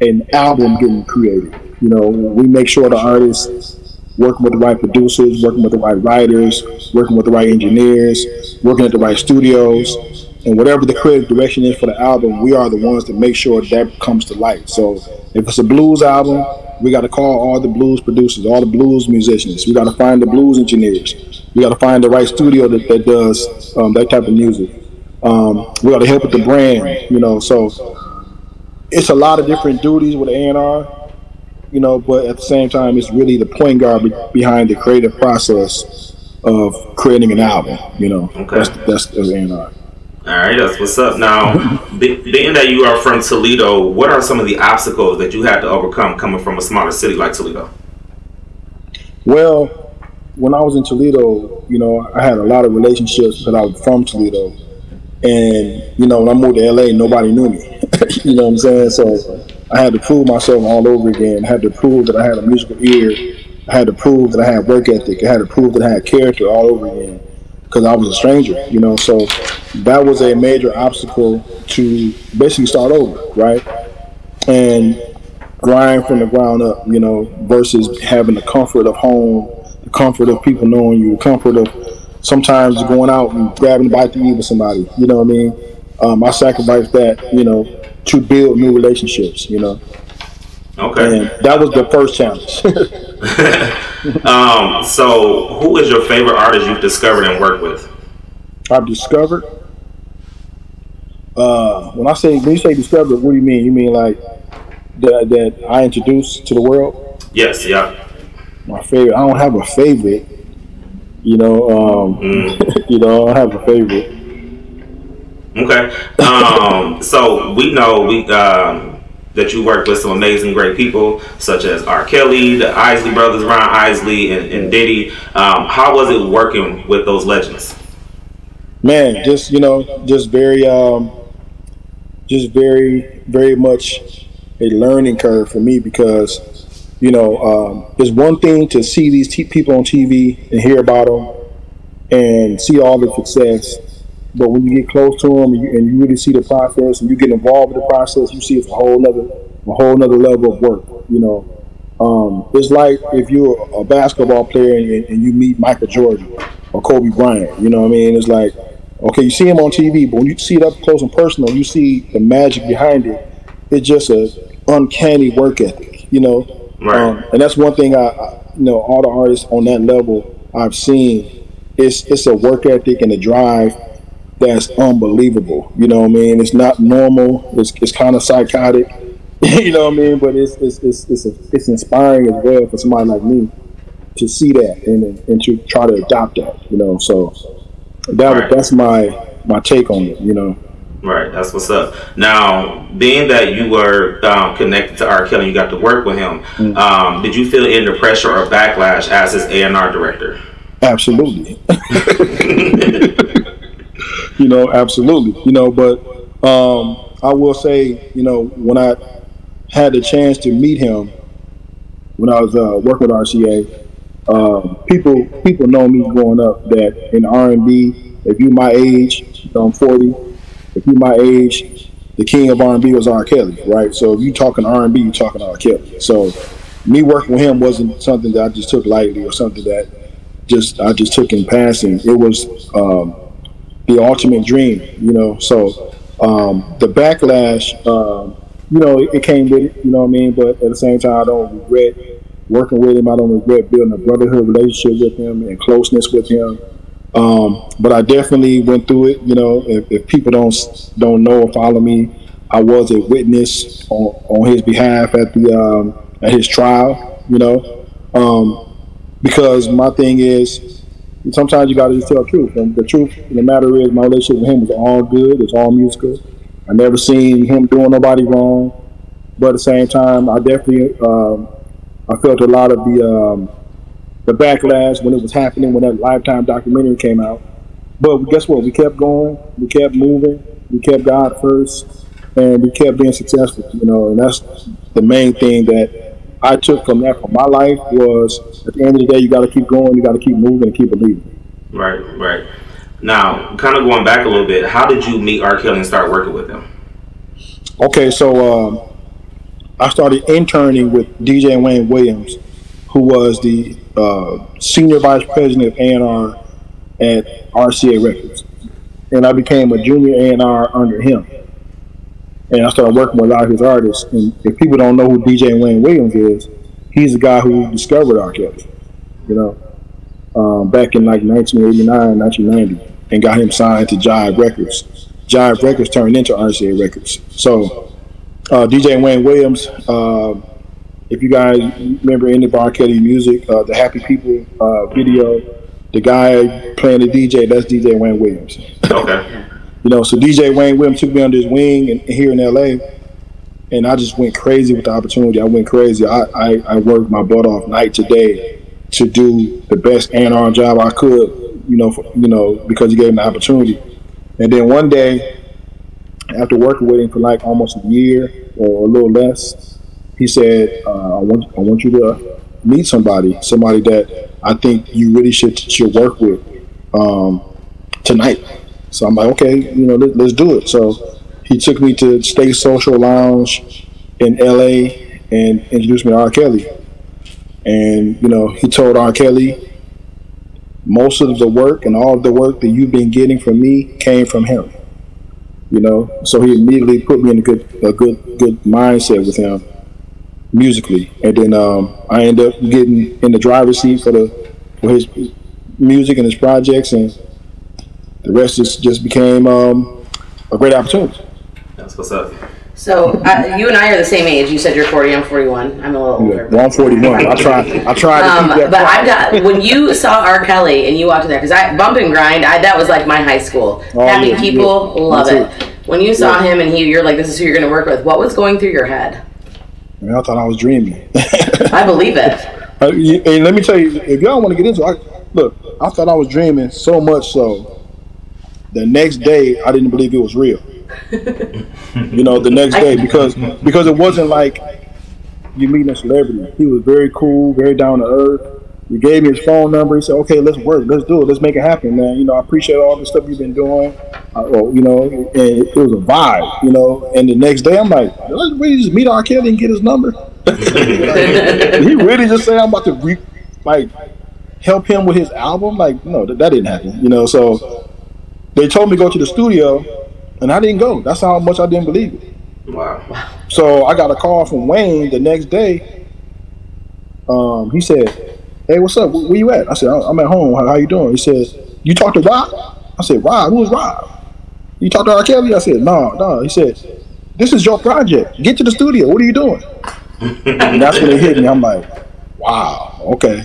an album getting created. You know, we make sure the artist working with the right producers, working with the right writers, working with the right engineers, working at the right studios, and whatever the creative direction is for the album, we are the ones that make sure that comes to light. So if it's a blues album, we got to call all the blues producers, all the blues musicians. We got to find the blues engineers. We got to find the right studio that, that does um, that type of music. Um, we got to help with the brand, you know. So it's a lot of different duties with A and R, you know. But at the same time, it's really the point guard be- behind the creative process of creating an album. You know, Okay. that's that's A and R. All right, that's what's up. Now, be, being that you are from Toledo, what are some of the obstacles that you had to overcome coming from a smaller city like Toledo? Well, when I was in Toledo, you know, I had a lot of relationships because I was from Toledo. And, you know, when I moved to LA, nobody knew me. [LAUGHS] you know what I'm saying? So I had to prove myself all over again. I had to prove that I had a musical ear. I had to prove that I had work ethic. I had to prove that I had character all over again because I was a stranger, you know. So that was a major obstacle to basically start over, right? And grind from the ground up, you know, versus having the comfort of home, the comfort of people knowing you, the comfort of sometimes going out and grabbing a bite to eat with somebody. You know what I mean? Um, I sacrificed that, you know, to build new relationships. You know, Okay. and that was the first challenge. [LAUGHS] [LAUGHS] Um, so, who is your favorite artist you've discovered and worked with? I've discovered. Uh, when I say when you say discovered, what do you mean? You mean like that that I introduced to the world? Yes, yeah. My favorite. I don't have a favorite. You know, um, [LAUGHS] you know, I don't have a favorite. Okay. Um, so we know we um, that you work with some amazing, great people such as R. Kelly, the Isley brothers, Ron Isley, and, and Diddy. Um, how was it working with those legends? man just you know just very um just very very much a learning curve for me because you know um it's one thing to see these t- people on tv and hear about them and see all the success but when you get close to them and you, and you really see the process and you get involved with the process you see it's a whole nother a whole nother level of work you know um, it's like if you're a basketball player and, and you meet Michael Jordan or Kobe Bryant. You know what I mean? It's like, okay, you see him on TV, but when you see it up close and personal, you see the magic behind it. It's just a uncanny work ethic, you know. Right. Um, and that's one thing I, I, you know, all the artists on that level I've seen. It's it's a work ethic and a drive that's unbelievable. You know what I mean? It's not normal. It's it's kind of psychotic. [LAUGHS] you know what I mean? But it's it's it's it's, it's inspiring as well for somebody like me to see that and and to try to adopt that. You know, so that Right. that's my my take on it. You know. Right, that's what's up. Now, being that you were um, connected to R. Kelly, you got to work with him. Um, did you feel any pressure or backlash as his A and R director? Absolutely. [LAUGHS] you know, absolutely. You know, but um, I will say, you know, when I had the chance to meet him when I was uh, working with RCA, um, people people know me growing up that in R and B, if you my age, I'm 40. If you my age, the king of R and B was R. Kelly, right? So if you talking R and B, you talking R. Kelly. So me working with him wasn't something that I just took lightly or something that just I just took in passing. It was um, the ultimate dream, you know. So um, the backlash, um, you know, it, it came with it, you know what I mean. But at the same time, I don't regret working with him. I don't regret building a brotherhood relationship with him and closeness with him. Um, but I definitely went through it. You know, if, if people don't don't know or follow me, I was a witness on, on his behalf at the um, at his trial. You know, um, because my thing is sometimes you got to just tell the truth. And the truth the matter is, my relationship with him was all good. It's all musical. I never seen him doing nobody wrong. But at the same time, I definitely um, I felt a lot of the um, the backlash when it was happening when that Lifetime documentary came out. But guess what? We kept going. We kept moving. We kept God first, and we kept being successful. You know, and that's the main thing that I took from that for my life was at the end of the day, you got to keep going. You got to keep moving and keep believing. Right, right. Now, kind of going back a little bit, how did you meet R. Kelly and start working with him? Okay, so um, I started interning with DJ Wayne Williams, who was the uh, senior vice president of A&R at RCA Records, and I became a junior A&R under him. And I started working with a lot of his artists. And if people don't know who DJ Wayne Williams is, he's the guy who discovered R. Kelly. You know, um, back in like 1989, 1990, and got him signed to Jive Records. Jive Records turned into RCA Records. So uh, DJ Wayne Williams, uh, if you guys remember any R. Music, uh, the Happy People uh, video, the guy playing the DJ, that's DJ Wayne Williams. Okay. You know, so DJ Wayne Williams took me under his wing and, here in LA, and I just went crazy with the opportunity. I went crazy. I, I, I worked my butt off night to day to do the best A&R job I could, you know, for, you know, because he gave me the opportunity. And then one day, after working with him for like almost a year or a little less, he said, uh, "I want I want you to meet somebody, somebody that I think you really should should work with um, tonight." So I'm like, "Okay, you know, let, let's do it." So he took me to Stay Social Lounge in L.A. and introduced me to R. Kelly. And you know, he told R. Kelly, most of the work and all of the work that you've been getting from me came from him. You know, so he immediately put me in a good, a good, good mindset with him musically, and then um, I ended up getting in the driver's seat for the for his music and his projects, and the rest just just became um, a great opportunity. That's what's up. So uh, you and I are the same age. You said you're 40. I'm 41. I'm a little older. Yeah, 141. I try. I tried to Um, keep that. but I've got when you saw R. Kelly and you walked in there because I bump and grind. I, that was like my high school. Oh, Happy yeah, people yeah. love it. When you saw him and he, you're like, this is who you're going to work with. What was going through your head? Man, I thought I was dreaming. I believe it. [LAUGHS] Uh, and let me tell you, if y'all want to get into it, I, look, I thought I was dreaming so much so the next day I didn't believe it was real. You know, the next day because because it wasn't like you meeting a celebrity. He was very cool, very down to earth. He gave me his phone number. He said, "Okay, let's work. Let's do it. Let's make it happen, man. You know, I appreciate all the stuff you've been doing. Uh, well, you know, and it was a vibe. You know, and the next day I'm like, let's really just meet R. Kelly and get his number. [LAUGHS] He really just say I'm about to re- like help him with his album? Like, no, that, that didn't happen. You know, so they told me to go to the studio, and I didn't go. That's how much I didn't believe it. Wow. So I got a call from Wayne the next day. Um, he said, "Hey, what's up? Where you at?" I said, "I'm at home. How, how you doing?" He said, "You talked to Rob?" I said, "Rob? Who's Rob?" You talked to R. Kelly? I said, "No, no." He said, "This is your project. Get to the studio. What are you doing?" and that's when it hit me. I'm like, "Wow, okay."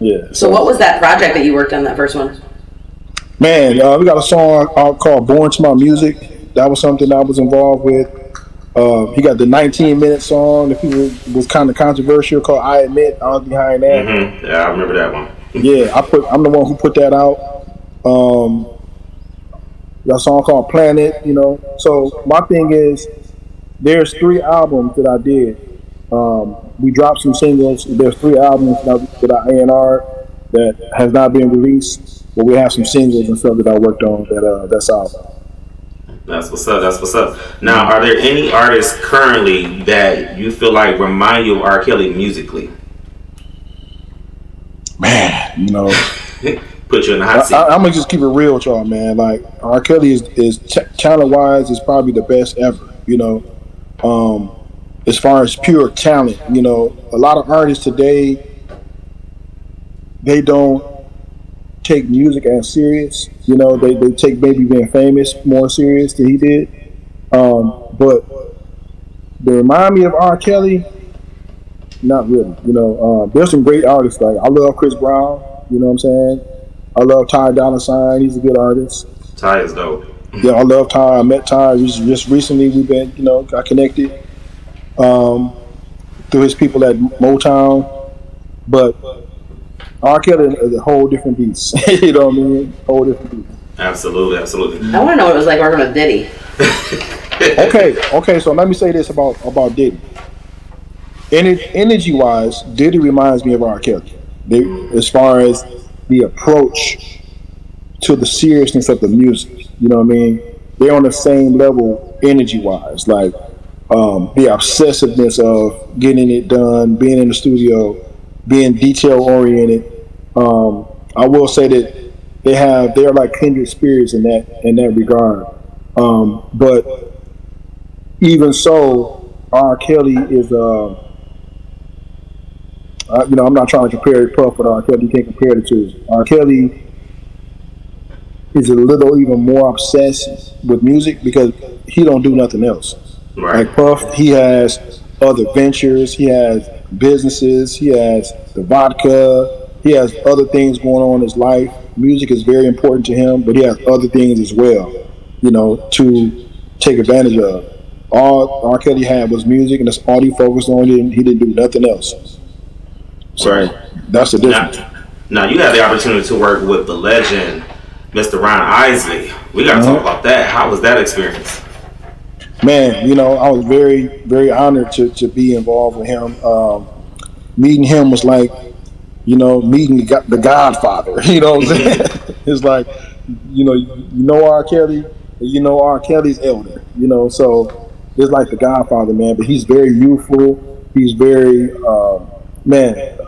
yeah. [LAUGHS] So what was that project that you worked on? That first one. Man, uh, we got a song uh, called "Born to My Music." That was something I was involved with. Uh, he got the 19 minute song that people was kind of controversial called "I Admit." I was behind that. hmm Yeah, I remember that one. Yeah, I put. I'm the one who put that out. Um, got a song called "Planet." You know, so my thing is, there's three albums that I did. Um, we dropped some singles. There's three albums that I, that I A&R that has not been released, but we have some singles and stuff that I worked on that uh, that's out. That's what's up. That's what's up. Now, are there any artists currently that you feel like remind you of R. Kelly musically? Man, you know, [LAUGHS] Put you in the I, hot seat. I, am gonna just keep it real with y'all, man. Like R. Kelly is is t- talent wise is probably the best ever. You know, um, as far as pure talent, you know, a lot of artists today they don't take music as serious. You know, they, they take maybe being famous more serious than he did. Um, but they remind me of R. Kelly. Not really. You know, um, there's some great artists. Like I love Chris Brown. You know what I'm saying? I love Ty Dolla Sign. He's a good artist. Ty is dope. [LAUGHS] Yeah, I love Ty. I met Ty just, just recently. We've been, you know, got connected um, through his people at Motown. But R. Kelly is a whole different beast. [LAUGHS] you know what I mean? Whole different beast. Absolutely, absolutely. I want to know what it was like working with Diddy. [LAUGHS] okay, okay. So let me say this about about Diddy. Energy, energy wise, Diddy reminds me of R. Kelly. They, as far as the approach to the seriousness of the music, you know what I mean? They're on the same level energy wise. Like um, the obsessiveness of getting it done, being in the studio, being detail oriented. Um, I will say that they have they are like kindred spirits in that in that regard. Um, but even so, R. Kelly is uh, uh, you know I'm not trying to compare Puff with R. Kelly. You can't compare the two. R. Kelly is a little even more obsessed with music because he don't do nothing else. Right. Like Puff, he has other ventures, he has businesses, he has the vodka, he has other things going on in his life. Music is very important to him, but he has other things as well, you know, to take advantage of. All R. Kelly had was music, and that's all he focused on. He didn't, he didn't do nothing else. So that's the difference. Now, now you had the opportunity to work with the legend, Mr. Ron Isley. We got to Uh-huh. talk about that. How was that experience? Man, you know, I was very, very honored to, to be involved with him. Um, meeting him was like, you know, meeting the, the Godfather. [LAUGHS] You know what I'm saying? [LAUGHS] it's like, you know, you know R. Kelly, you know R. Kelly's elder. You know, so it's like the Godfather, man. But he's very youthful. He's very, um, man,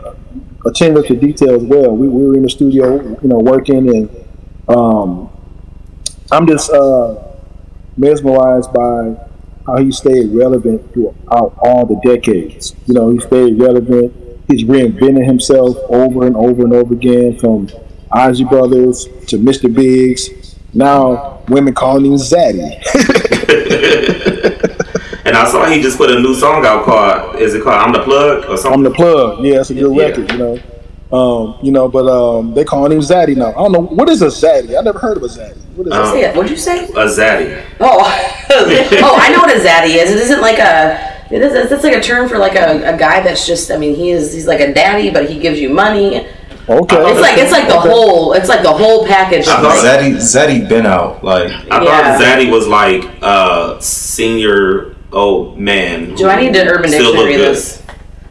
attentive to detail as well. We, we were in the studio, you know, working, and um, I'm just. Uh, mesmerized by how he stayed relevant throughout all the decades. You know, he stayed relevant. He's reinvented himself over and over and over again from Isley Brothers to Mr. Biggs. Now women calling him Zaddy. [LAUGHS] [LAUGHS] And I saw he just put a new song out called, is it called I'm the Plug or something? I'm the plug. Yeah, it's a good Yeah. record, you know. Um, you know, but um, they calling him Zaddy now. I don't know what is a Zaddy. I never heard of a Zaddy. What is Um, a Say it. What'd you say? A Zaddy. Oh, [LAUGHS] oh, I know what a zaddy is. It isn't like a. It is, it's like a term for like a, a guy that's just. I mean, he is. He's like a daddy, but he gives you money. Okay. It's like it's like the whole. It's like the whole package. I of thought like- Zaddy, Zaddy been out. Like, I Yeah. thought Zaddy was like uh senior old man. Do I need to Urban Still look Dictionary good. this?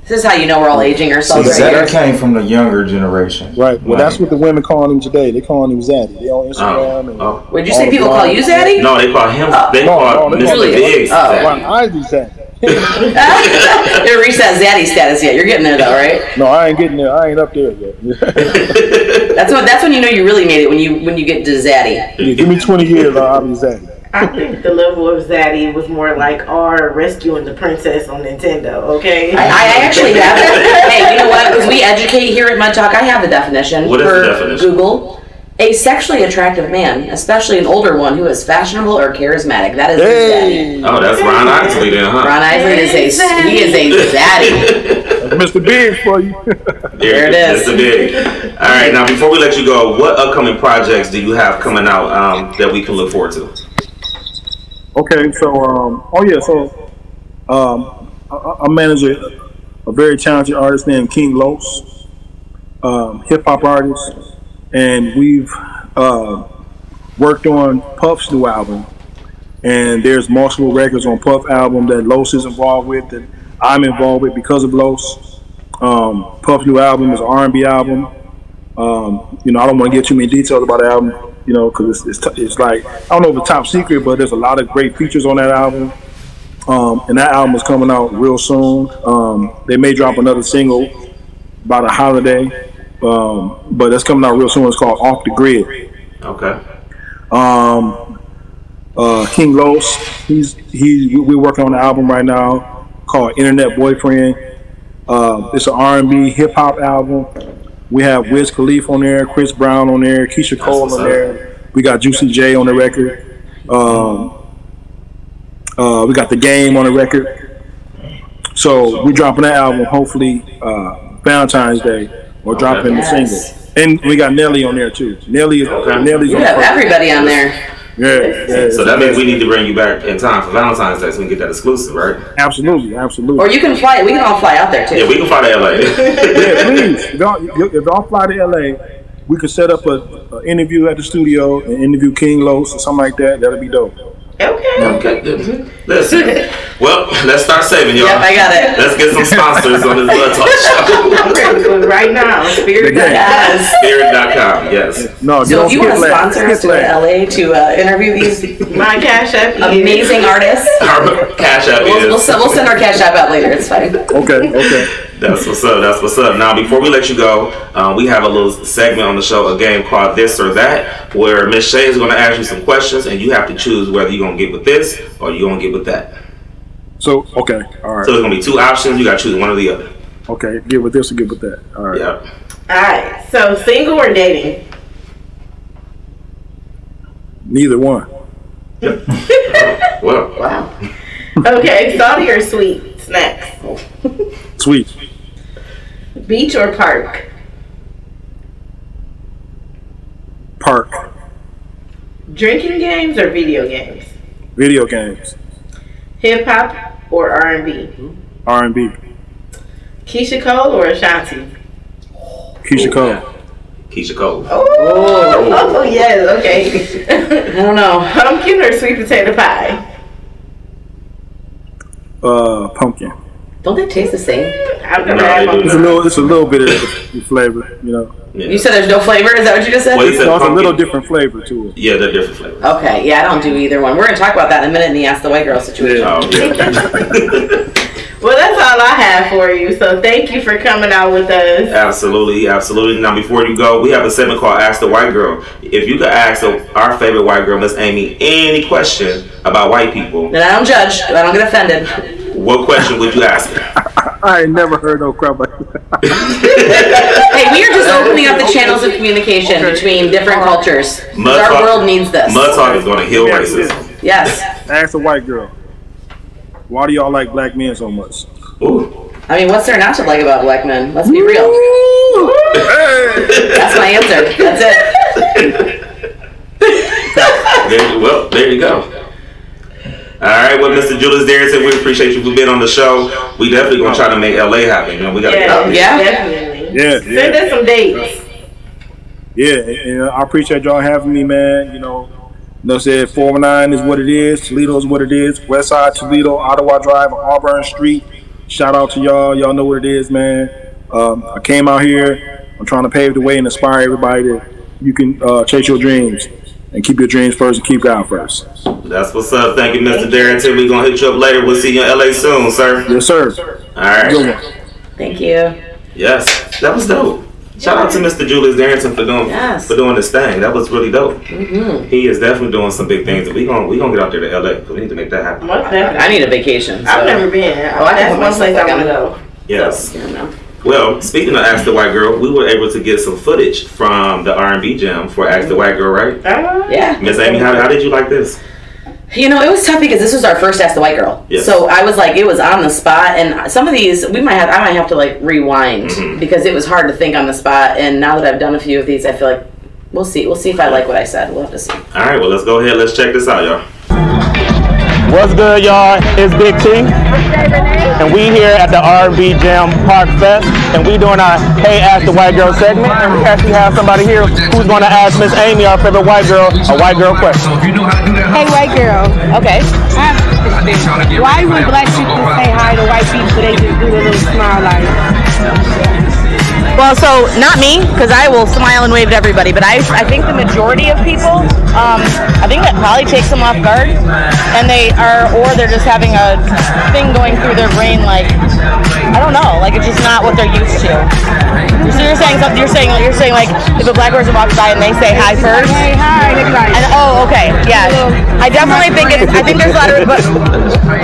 This is how you know we're all aging ourselves see, right Zaddy here. came from the younger generation. Right. Well, Like, that's what the women calling him today. They calling him Zaddy. They on Instagram. Oh. and Oh. Would you all say the people call you Zaddy? No, they call him. Oh. they No, call no, they Mr. call me- Biggs. Oh. Zaddy. Ron Isley Zaddy. you haven't reached that zaddy status yet. You're getting there though, right? No, I ain't getting there. I ain't up there yet. [LAUGHS] That's what. That's when you know you really made it. When you when you get to zaddy. Yeah, give me 20 years, I'll be Zaddy. I think the level of Zaddy was more like our rescuing the princess on Nintendo. Okay. I, I actually have. It. Hey, you know what? Because we educate here at Mud Talk, I have the definition What is the definition? Google. A sexually attractive man, especially an older one who is fashionable or charismatic. That is a zaddy. Oh, that's Ron Isley then, huh? Ron Isley is a he is a zaddy. Mr. Big for you. [LAUGHS] There it is. That's the big. All right, now before we let you go, what upcoming projects do you have coming out um, that we can look forward to? Okay, so um, oh yeah, so um, I, I manage a, a very talented artist named King Los, um, hip hop artist, and we've uh, worked on Puff's new album. And there's multiple records on Puff album that Los is involved with that I'm involved with because of Los. Um, Puff's new album is an R&B album. Um, you know, I don't want to get too many details about the album, you know, because it's, it's, t- it's like, I don't know if it's top secret, but there's a lot of great features on that album. Um, and that album is coming out real soon. Um, they may drop another single by the holiday, um, but that's coming out real soon. It's called Off the Grid. Okay. Um, uh, King Los, he's he. We're working on an album right now called Internet Boyfriend. Uh, it's an R&B hip hop album. We have Wiz Khalifa on there, Chris Brown on there, Keyshia Cole on there. We got Juicy J on the record. Um, uh, we got the Game on the record. So we're dropping that album hopefully uh, Valentine's Day or dropping the single. And we got Nelly on there too. Nelly, is Nelly's You on have everybody on there. Yeah, yeah. So that means we need to bring you back in time for Valentine's Day so we can get that exclusive, right? Absolutely, absolutely. Or you can fly. We can all fly out there too. Yeah, we can fly to LA. [LAUGHS] yeah, please. If y'all, if y'all fly to LA, we could set up a, a interview at the studio and interview King Los or something like that. That'd be dope. Okay. Okay. Listen. Well, let's start saving, y'all. Yep, I got it. Let's get some sponsors on this Mud Talk [LAUGHS] show. I'm ready to do it right now. Spirit. Yes. Spirit.com, yes. No, So if you want to sponsor us to go to Skip LA to uh, interview these My cash app. amazing artists, Our cash app we'll, we'll, send, we'll send our cash app out later. It's fine. Okay, okay. That's what's up. That's what's up. Now, before we let you go, um, we have a little segment on the show, a game called This or That, where Miss Shay is going to ask you some questions, and you have to choose whether you're going to get with this or you're going to get with that. So okay, all right. So there's going to be two options. You got to choose one or the other. Okay, get with this or get with that. All right. Yep. All right. So single or dating? Neither one. [LAUGHS] Well, Wow. Okay. Salty or sweet snacks? Sweet. Beach or park? Park. Drinking games or video games? Video games. Hip hop or R and B? R and B. Keyshia Cole or Ashanti? Keyshia Cole. Keyshia Cole. Oh, oh yes. Okay. [LAUGHS] I don't know. Pumpkin or sweet potato pie? Uh, pumpkin. Don't they taste the same? I've never No, had they. It's a little. It's a little bit of flavor, you know. Yeah. You said there's no flavor. Is that what you just said? Well, he said So it's a little different flavor to it. Yeah, they're different flavors. Okay, yeah, I don't do either one. We're gonna talk about that in a minute in the Ask the White Girl situation. Oh, yeah. [LAUGHS] [LAUGHS] Well, that's all I have for you. So thank you for coming out with us. Absolutely, absolutely. Now, before you go, we have a segment called Ask the White Girl. If you could ask our favorite white girl, Miss Amy, any question about white people, Then I don't judge. I don't get offended. What question would you ask her? [LAUGHS] I ain't never heard no crap like that. [LAUGHS] Hey, we are just opening up the channels of communication between different cultures. Mud Our talk- world needs this. Mud Talk is going to heal racism. Yes. Ask a white girl. Why do y'all like black men so much? Ooh. I mean, what's there not to like about black men? Let's be real. [LAUGHS] That's my answer. That's it. There, well, there you go. All right, well, Mr. Julius Darrington, we appreciate you for being on the show. We definitely gonna try to make LA happen. You know, we gotta get out Yeah, definitely. Yeah, Send us some dates. yeah. And I appreciate y'all having me, man. You know, you know, said 409 is what it is. Toledo is what it is. West Side Toledo, Ottawa Drive, Auburn Street. Shout out to y'all. Y'all know what it is, man. Um, I came out here. I'm trying to pave the way and inspire everybody that you can uh, chase your dreams and keep your dreams first and keep God first. That's what's up. Thank you, Mr. Darrington. We're gonna hit you up later. We'll see you in LA soon, sir. Yes, sir. All right. Good one. Thank you. Yes, that was dope. Shout out to Mr. Julius Darrington for doing Yes. for doing this thing. That was really dope. Mm-hmm. He is definitely doing some big things. We gonna we gonna get out there to LA. 'cause We need to make that happen. Most definitely. I need a vacation. I've never been. Oh, I can That's one place I back want on to go. Yes. You know. Well, speaking of Ask the White Girl, we were able to get some footage from the R&B jam for Ask the White Girl, right? Uh, Yeah. Miss Amy, how, how did you like this? You know, it was tough because this was our first Ask the White Girl. Yes. So I was like, it was on the spot, and some of these we might have, I might have to like rewind Mhm. because it was hard to think on the spot. And now that I've done a few of these, I feel like we'll see. We'll see if I like what I said. We'll have to see. All right, well, let's go ahead. Let's check this out, y'all. What's good, y'all? It's Big T, and we here at the R&B Jam Park Fest, and we doing our Hey Ask the White Girl segment, and we actually have somebody here who's going to ask Miss Amy, our favorite white girl, a white girl question. Hey, white girl. Okay. Um, why when black people say hi to white people, they just do a little smile like? Well, so not me, because I will smile and wave to everybody, but I, I think the majority of people, um, I think that probably takes them off guard, and they are, or they're just having a thing going through their brain, like, I don't know, like it's just not what they're used to. So you're saying something, you're saying, you're saying like, if a black person walks by and they say hi first? Hey, hi, And, oh, okay, yeah. I definitely think it's, I think there's a lot of, but,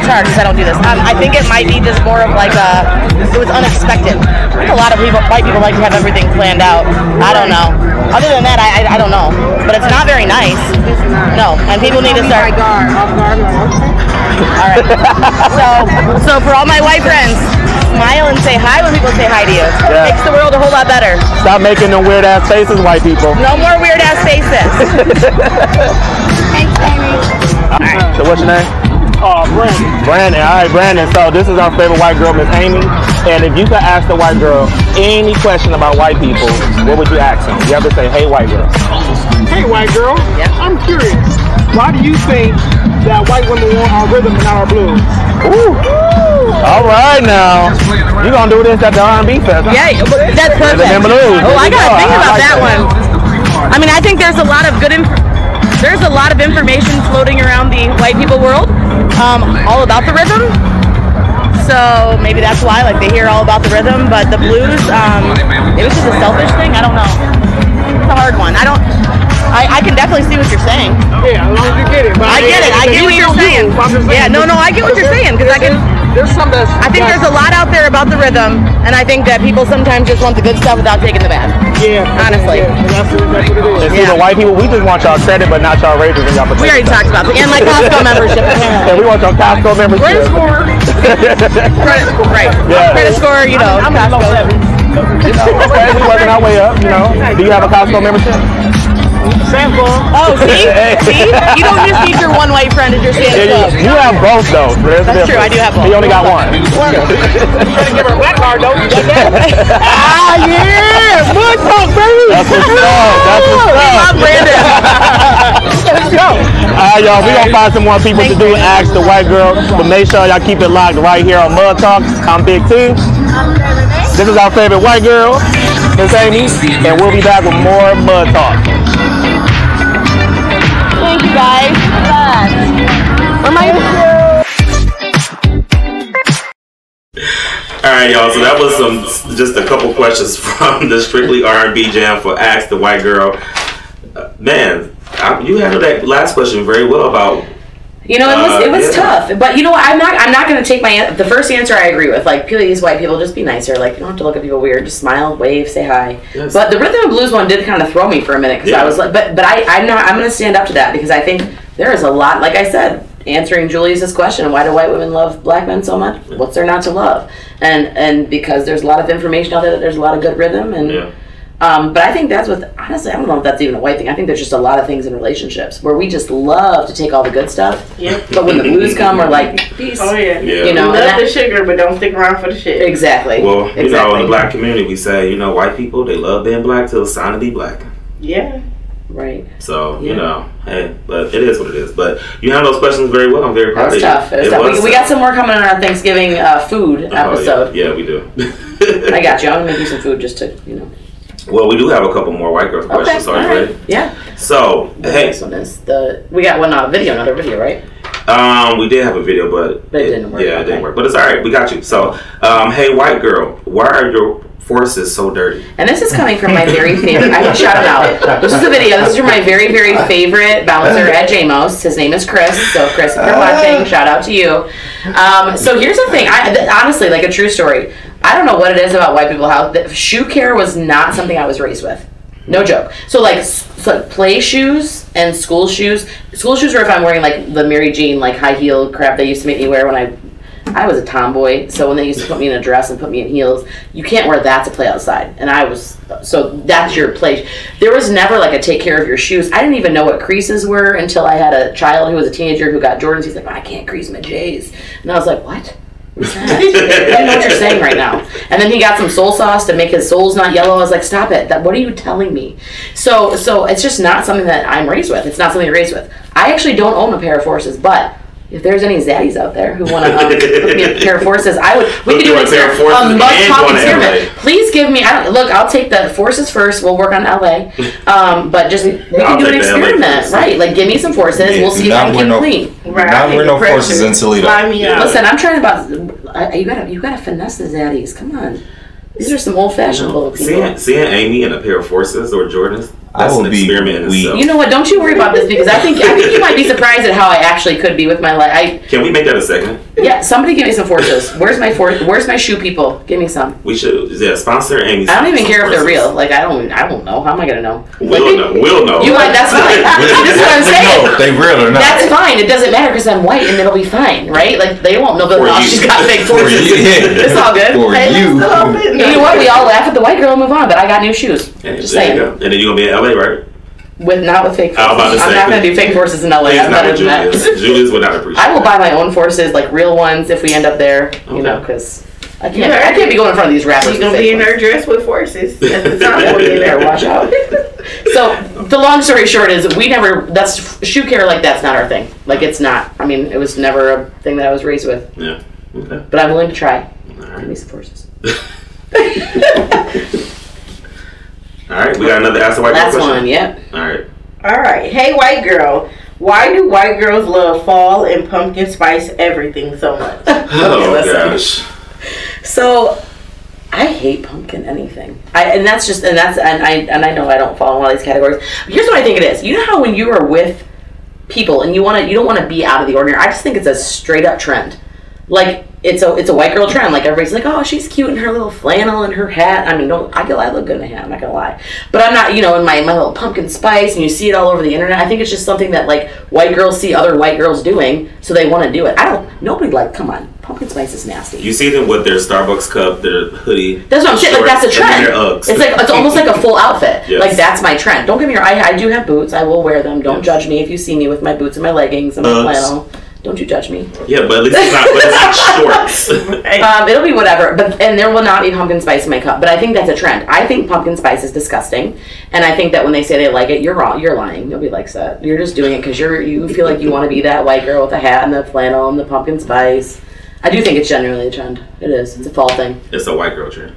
sorry, 'cause I don't do this. Um, I think it might be just more of like a, it was unexpected. I think a lot of people, white people like to have everything planned out. I don't know. Other than that, I, I, I don't know. But it's not very nice. No, and people need to start. guard, off guard, like, okay. All right. So, so for all my white friends, smile and say hi when people say hi to you. Yeah. Makes the world a whole lot better. Stop making them weird ass faces, white people. No more weird ass faces. [LAUGHS] Thanks, Amy. All right. So what's your name? Oh, Brandon. Brandon. All right, Brandon. So this is our favorite white girl, Miss Amy. And if you could ask the white girl any question about white people, what would you ask them? You have to say, "Hey, white girl." Hey, white girl. Yeah. I'm curious. Why do you think that white women want our rhythm and our blues. Ooh! All right now, you gonna do this at the R&B fest? Yeah, that's perfect. Rhythm and blues. Oh, I gotta go. think I about like that one. I mean, I think there's a lot of good. Inf- there's a lot of information floating around the white people world, um, all about the rhythm. So maybe that's why, like, they hear all about the rhythm, but the blues, um, it was just a selfish thing. I don't know. It's a hard one. I don't. I, I can definitely see what you're saying. Yeah, as long as you get it. But I get it. I get what you're saying. Yeah, no, no, I get what you're saying because I can. There's some that's. I think there's a lot out there about the rhythm, and I think that people sometimes just want the good stuff without taking the bad. Yeah, honestly. That's, that's what it is. It's either white people. We just want y'all credit, but not y'all raises and y'all. We already talked about that. And my Costco membership. [LAUGHS] Yeah, we want your Costco membership. [LAUGHS] Credit score. Credit, right. Yeah. Credit score, you know, I'm, I'm Costco. okay, we working our way up. You know. Do you have a Costco membership? Sample. Oh, see? [LAUGHS] see? You don't just need your one white friend as your Santa Yeah, you, you have both though. there's That's true, I do have both. He only got one. [LAUGHS] You trying to give her a black card, though. You got [LAUGHS] that? ah yeah, mud talk, baby. That's what's up. That's what's up. Let's go. All right, y'all. We gonna find some more people to do Ask the White Girl, but make sure y'all keep it locked right here on Mud Talk. I'm Big T. This is our favorite white girl, Miss Amy, and we'll be back with more Mud Talk. Guys. Where am I? All right, y'all. So that was some just a couple questions [LAUGHS] from the Strictly R&B Jam for Ask the White Girl. Uh, man, I, you handled that last question very well about. You know, it was Uh, it was yeah. tough, but you know what? I'm not I'm not gonna take my the first answer. I agree with. Like, please, white people, just be nicer. Like, you don't have to look at people weird. Just smile, wave, say hi. Yes. But the rhythm and blues one did kind of throw me for a minute because Yeah. I was like, but but I I'm not I'm gonna stand up to that because I think there is a lot. Like I said, answering Julius's question, why do white women love black men so much? What's there not to love? And and because there's a lot of information out there that there's a lot of good rhythm and. Yeah. Um, but I think that's with honestly, I don't know if that's even a white thing. I think there's just a lot of things in relationships where we just love to take all the good stuff. Yep. But when the blues come, we're like, peace. Oh yeah. Yeah. You know, love that- the sugar, but don't stick around for the shit. Exactly. Well, you know, in the black community, we say, you know, white people they love being black till it's time to be black. Yeah. Right. So you know, hey, but it is what it is. But you handled those questions very well. I'm very That proud was of you. tough. It was tough. We, we got some more coming on our Thanksgiving uh, food Oh, episode. yeah, yeah, we do. I got you. I'm gonna [LAUGHS] make you some food just to, you know. Well, we do have a couple more white girl questions. all Are you right. ready? Yeah. So, The hey, next one is the we got one uh, video, another video, right? um, we did have a video, but But it didn't work, Yeah, it didn't work, but it's all right. We got you. So, um, hey, white girl, why are your forces so dirty? And this is coming from my very favorite. I can shout him out. This is a video. This is from my very, very favorite bouncer at JMOS. His name is Chris. So, Chris, if you're watching, shout out to you. Um, so here's the thing. I th- honestly, like a true story. I don't know what it is about white people. How the, shoe care was not something I was raised with. No joke. So like, so play shoes and school shoes. School shoes are if I'm wearing like the Mary Jane like high heel crap they used to make me wear when I I was a tomboy, so when they used to put me in a dress and put me in heels, you can't wear that to play outside. And I was so that's your place. There was never like a take care of your shoes. I didn't even know what creases were until I had a child who was a teenager who got Jordans. He's like, I can't crease my J's, and I was like, what? I know what you're saying right now. And then he got some soul sauce to make his soles not yellow. I was like, stop it. That what are you telling me? So so it's just not something that I'm raised with. It's not something you're raised with. I actually don't own a pair of forces, but if there's any zaddies out there who want to um, put me a pair of forces, I would. We could do a an pair of experiment. forces A mud and talk experiment. Please give me. I don't, look, I'll take the forces first. We'll work on LA. Um, but just we I'll can do an take the LA experiment, right? Like, give me some forces. we'll see if I can no- clean. Right. Not wear no forces in Toledo. Fly me. Listen, I'm trying about. I, you gotta, you gotta finesse the zaddies. Come on. These are some old-fashioned little people. Seeing, seeing Amy in a pair of forces or Jordans, I that's will an be experiment in weak. itself. You know what? Don't you worry about this because I think I think you might be surprised at how I actually could be with my life. I Can we make that a second? yeah. Somebody give me some forces. Where's my for? Where's my shoe people? Give me some. We should, yeah, sponsor Amy. I don't even care if they're real. Like I don't. I don't know. How am I gonna know? We'll know. We'll know. You might. That's fine. [LAUGHS] this is what I'm saying. No, they real or not? That's fine. It doesn't matter because I'm white and it'll be fine, right? Like they won't know that oh, she's got big [LAUGHS] For forces. you. It's all good. For Hey, you. [LAUGHS] You know what? We all laugh at the white girl and move on, but I got new shoes. And Just saying. And then you're gonna be in LA, right? With not with fake I was forces. about to I'm not gonna do fake forces in LA. I'm not better with than that. Julius. Julius would not appreciate. [LAUGHS] I will buy my own forces, like real ones, if we end up there. You know, because I can't. I can't be going in front of these rappers. She's gonna be in her dress with forces at the [LAUGHS] top. You better watch out. [LAUGHS] So the long story short is we never. That's shoe care. Like that's not our thing. Like it's not. I mean, it was never a thing that I was raised with. Yeah. Okay. But I'm willing to try. Give me some forces. All right, we got another ask the white girl Last question. one. Yep. All right. All right. Hey, white girl. Why do white girls love fall and pumpkin spice everything so much? [LAUGHS] Oh listen. gosh. So I hate pumpkin anything. I and that's just and that's and I and I know I don't fall in all these categories. But here's what I think it is. You know how when you are with people and you want to you don't want to be out of the ordinary. I just think it's a straight up trend. Like it's a it's a white girl trend. Like everybody's like, oh, she's cute in her little flannel and her hat. I mean, don't I feel I look good in a hat. I'm not gonna lie, but I'm not. You know, in my my little pumpkin spice, and you see it all over the internet. I think it's just something that like white girls see other white girls doing, so they want to do it. I don't. Nobody like. Come on, pumpkin spice is nasty. You see them with their Starbucks cup, their hoodie. That's what I'm saying. Like that's a trend. It's like it's almost like a full outfit. [LAUGHS] Yes. Like that's my trend. Don't get me wrong. I, I do have boots. I will wear them. Don't judge me if you see me with my boots and my leggings and my Uggs. flannel. Don't you judge me. Yeah, but at least it's not. But it's not [LAUGHS] shorts. Um, it'll be whatever. But and there will not be pumpkin spice in my cup. But I think that's a trend. I think pumpkin spice is disgusting, and I think that when they say they like it, you're wrong. You're lying. Nobody likes that. You're just doing it because you're you feel like you want to be that white girl with the hat and the flannel and the pumpkin spice. I do think it's generally a trend. It is. It's a fall thing. It's a white girl trend.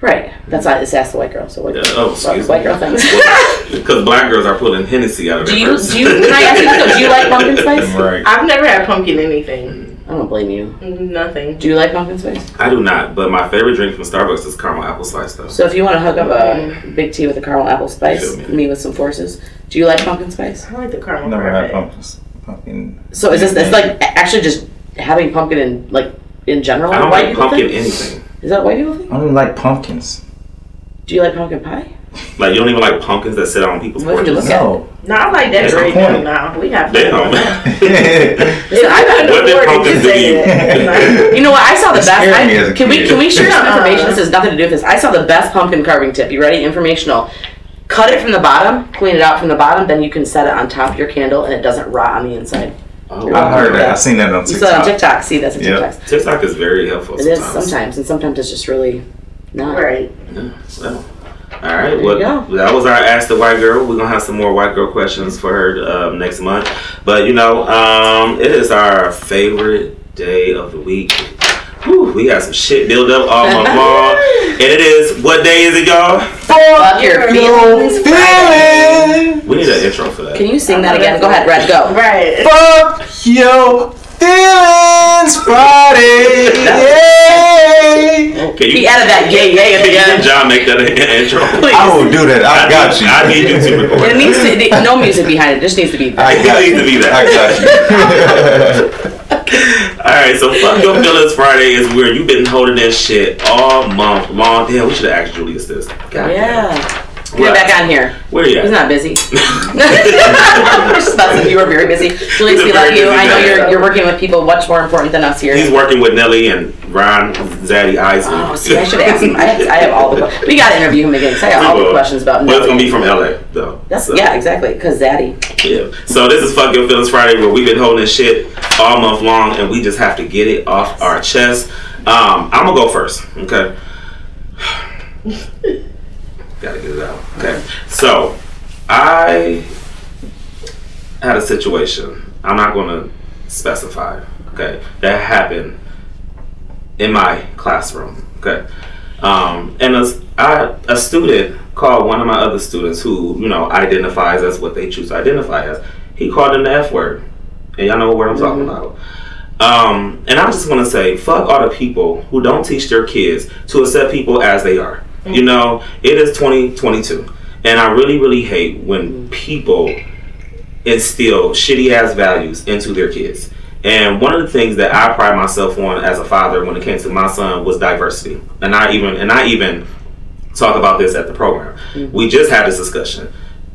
Right. That's not. It's ask the white girl. So white. Yeah, girl. oh, Well, excuse white me. girl things. [LAUGHS] Because black girls are pulling Hennessy out of their Do you do you? Can I ask you? Do you like [LAUGHS] pumpkin spice? Right. I've never had pumpkin anything. I don't blame you. Nothing. Do you like pumpkin spice? I do not, but my favorite drink from Starbucks is caramel apple spice though. So if you want to hook up a mm-hmm. big tea with a caramel apple spice, Feel me with some forces. Do you like pumpkin spice? I like the caramel. Never had frappe. pumpkins. Pumpkin. So is this it's like actually just having pumpkin in like in general? I don't like pumpkin anything. Is that what white people think? I don't like pumpkins. Do you like pumpkin pie? Like you don't even like pumpkins that sit on people's What if you porches. look at No. No, I like That's the decorating point. them now. We have Damn. [LAUGHS] If I couldn't What did afford it, pumpkins do you? [LAUGHS] it. You know what? I saw the It best. scared me as I, a can we can we share some Uh-uh. information? This has nothing to do with this. I saw the best pumpkin carving tip. You ready? Informational. Cut it from the bottom, clean it out from the bottom, then you can set it on top of your candle, and it doesn't rot on the inside. Oh, I heard that. I seen that on You saw it on TikTok. TikTok. See, that's a Yeah. TikTok. TikTok is very helpful It is sometimes. sometimes, and sometimes it's just really not. Right. Yeah, well, all right. There you Well, that was our Ask the White Girl. We're gonna have some more white girl questions for her um, next month. But you know, um, it is our favorite day of the week. Whew, we got some shit built up all month long, and it is what day is it, y'all? Fuck your feelings. Feeling. We need an intro for that. Can you sing that again? Go ahead, Red. Go. Right. Fuck your feelings Friday. Yay. Can you? He added that yay yay at the Can [LAUGHS] end. John make that an intro? [LAUGHS] Please. I will do that. I got you. I need you to record. It needs to the- no music behind it. Just needs to be. I got It you. needs to be that. I got you. [LAUGHS] [LAUGHS] All right, so fuck your feelings Friday is weird. you've been holding that shit all month long. Damn, we should have asked Julius this. God Yeah. Get What? back on here. Where you at? He's not busy. [LAUGHS] [LAUGHS] Just about to- you were very busy. Julius, He's a we love very you. busy I know man. you're you're working with people much more important than us here. He's working with Nelly and Ron Zaddy Isley. Oh, see, I should ask him. I have, I have all the. We got to interview him again. 'cause I have all the questions about. But it's gonna be from LA though. That's So, yeah, exactly. Cause Zaddy. yeah. So this is Fuck Your Feelings Friday where we've been holding this shit all month long and we just have to get it off our chest. Um, I'm gonna go first. Okay. [LAUGHS] Gotta get it out. Okay. So I had a situation. I'm not gonna specify. Okay. That happened in my classroom. Okay. Um, and a, I, a student called one of my other students who, you know, identifies as what they choose to identify as. He called him the F word. And y'all know what word I'm talking about. Um, and I just want to say, fuck all the people who don't teach their kids to accept people as they are. You know, it is 2022. And I really, really hate when people instill shitty ass values into their kids. And one of the things that I pride myself on as a father when it came to my son was diversity. And I even and I even talk about this at the program. Mm-hmm. We just had this discussion.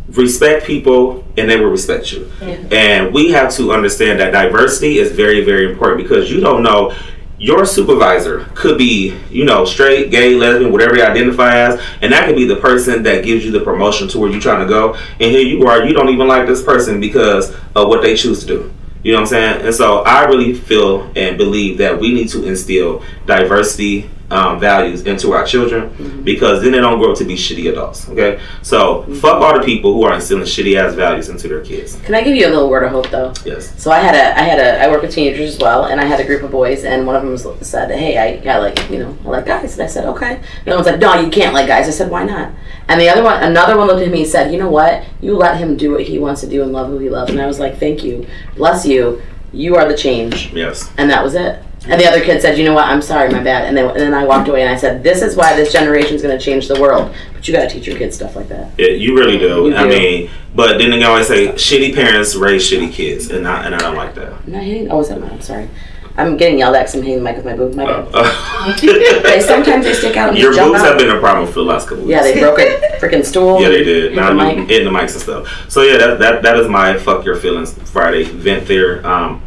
Respect people and they will respect you. And we have to understand that diversity is very, very important because you don't know your supervisor could be, you know, straight, gay, lesbian, whatever you identify as, and that could be the person that gives you the promotion to where you're trying to go. And here you are, you don't even like this person because of what they choose to do. You know what I'm saying? And so I really feel and believe that we need to instill diversity um, values into our children Mm-hmm. because then they don't grow up to be shitty adults. Okay, so fuck all the people who are instilling shitty ass values into their kids. Can I give you a little word of hope though? Yes. So I had a, I had a, I work with teenagers as well, and I had a group of boys, and one of them was, said, "Hey, I, I like, you know, I like guys," and I said, "Okay." The other one said, "No, you can't like guys." I said, "Why not?" And the other one, another one looked at me and said, "You know what? You let him do what he wants to do and love who he loves." And I was like, "Thank you, bless you. You are the change." Yes. And that was it. And the other kid said, "You know what? I'm sorry, my bad." And then, and then I walked away and I said, "This is why this generation is going to change the world." But you got to teach your kids stuff like that. Yeah, you really do. You I do. mean, but then they always say shitty parents raise shitty kids, and I and I don't like that. I'm not hitting. Oh, is that mine? I'm sorry. I'm getting yelled at because I'm hitting the mic with my boob. My bad. Uh, they sometimes they stick out and Your boobs out. have been a problem for the last couple weeks. Yeah, they broke a [LAUGHS] freaking stool. Yeah, they did. Now the I'm mic. hitting the mics and stuff. So yeah, that that that is my fuck your feelings Friday vent there. Um,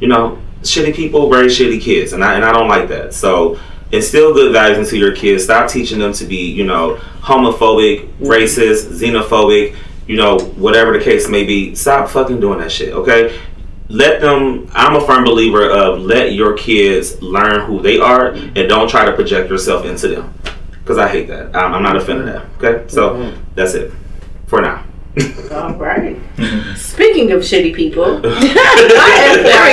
you know, shitty people raise shitty kids, and I and I don't like that. So instill good values into your kids. Stop teaching them to be, you know, homophobic, racist, xenophobic, you know, whatever the case may be. Stop fucking doing that shit. Okay. Let them. I'm a firm believer of let your kids learn who they are and don't try to project yourself into them. Because I hate that. I'm, I'm not a fan of that. Okay. So mm-hmm. that's it for now. All right. Speaking of shitty people, [LAUGHS] there we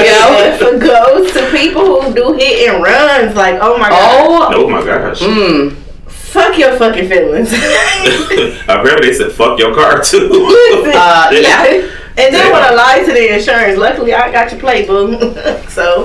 go. goes to people who do hit and runs. Like, oh my god. Oh oh my gosh. Mm. Fuck your fucking feelings. [LAUGHS] Apparently they said fuck your car too. [LAUGHS] Uh, They- yeah. And then when I lied to the insurance, luckily I got your play, boo. so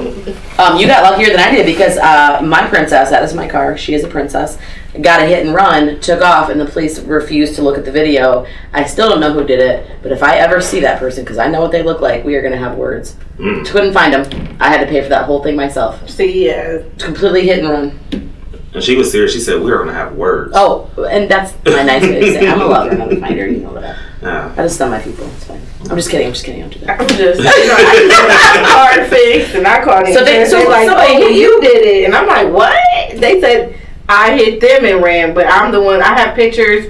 Um, you got luckier than I did because uh, my princess, that is my car, she is a princess, got a hit and run, took off, and the police refused to look at the video. I still don't know who did it, but if I ever see that person, because I know what they look like, we are going to have words. Mm. Couldn't find them. I had to pay for that whole thing myself. See, yeah. Completely hit and run. And she was serious. She said we are gonna have words. Oh, and that's my nice way to say I'm a [LAUGHS] lover and I'm a fighter. You know what? Yeah. I just stun my people. It's fine. I'm just kidding. I'm just kidding. Don't do that. I'm just, you know, I just hard fix, and I called So they- so so like, somebody oh, you? you did it, and I'm like, what? They said I hit them and ran, but I'm the one. I have pictures,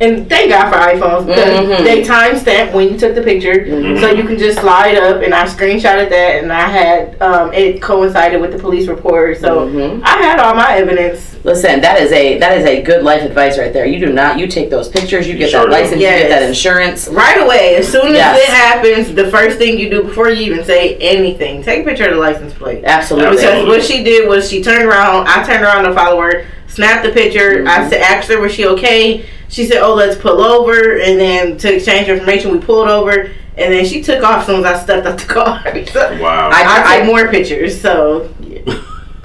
and thank God for iPhones because Mhm. they timestamp when you took the picture, Mhm. so you can just slide up, and I screenshotted that, and I had um, it coincided with the police report, so Mhm. I had all my evidence. Listen, that is a that is a good life advice right there. You do not. You take those pictures. You get sure that do. license. You get that insurance. Right away, as soon as Yes. it happens, the first thing you do before you even say anything, take a picture of the license plate. Absolutely. Because what she did was she turned around. I turned around to follow her, snapped the picture. I said, asked her, was she okay? She said, oh, let's pull over. And then to exchange information, we pulled over. And then she took off as soon as I stepped out the car. [LAUGHS] so Wow. I, I- took more pictures. So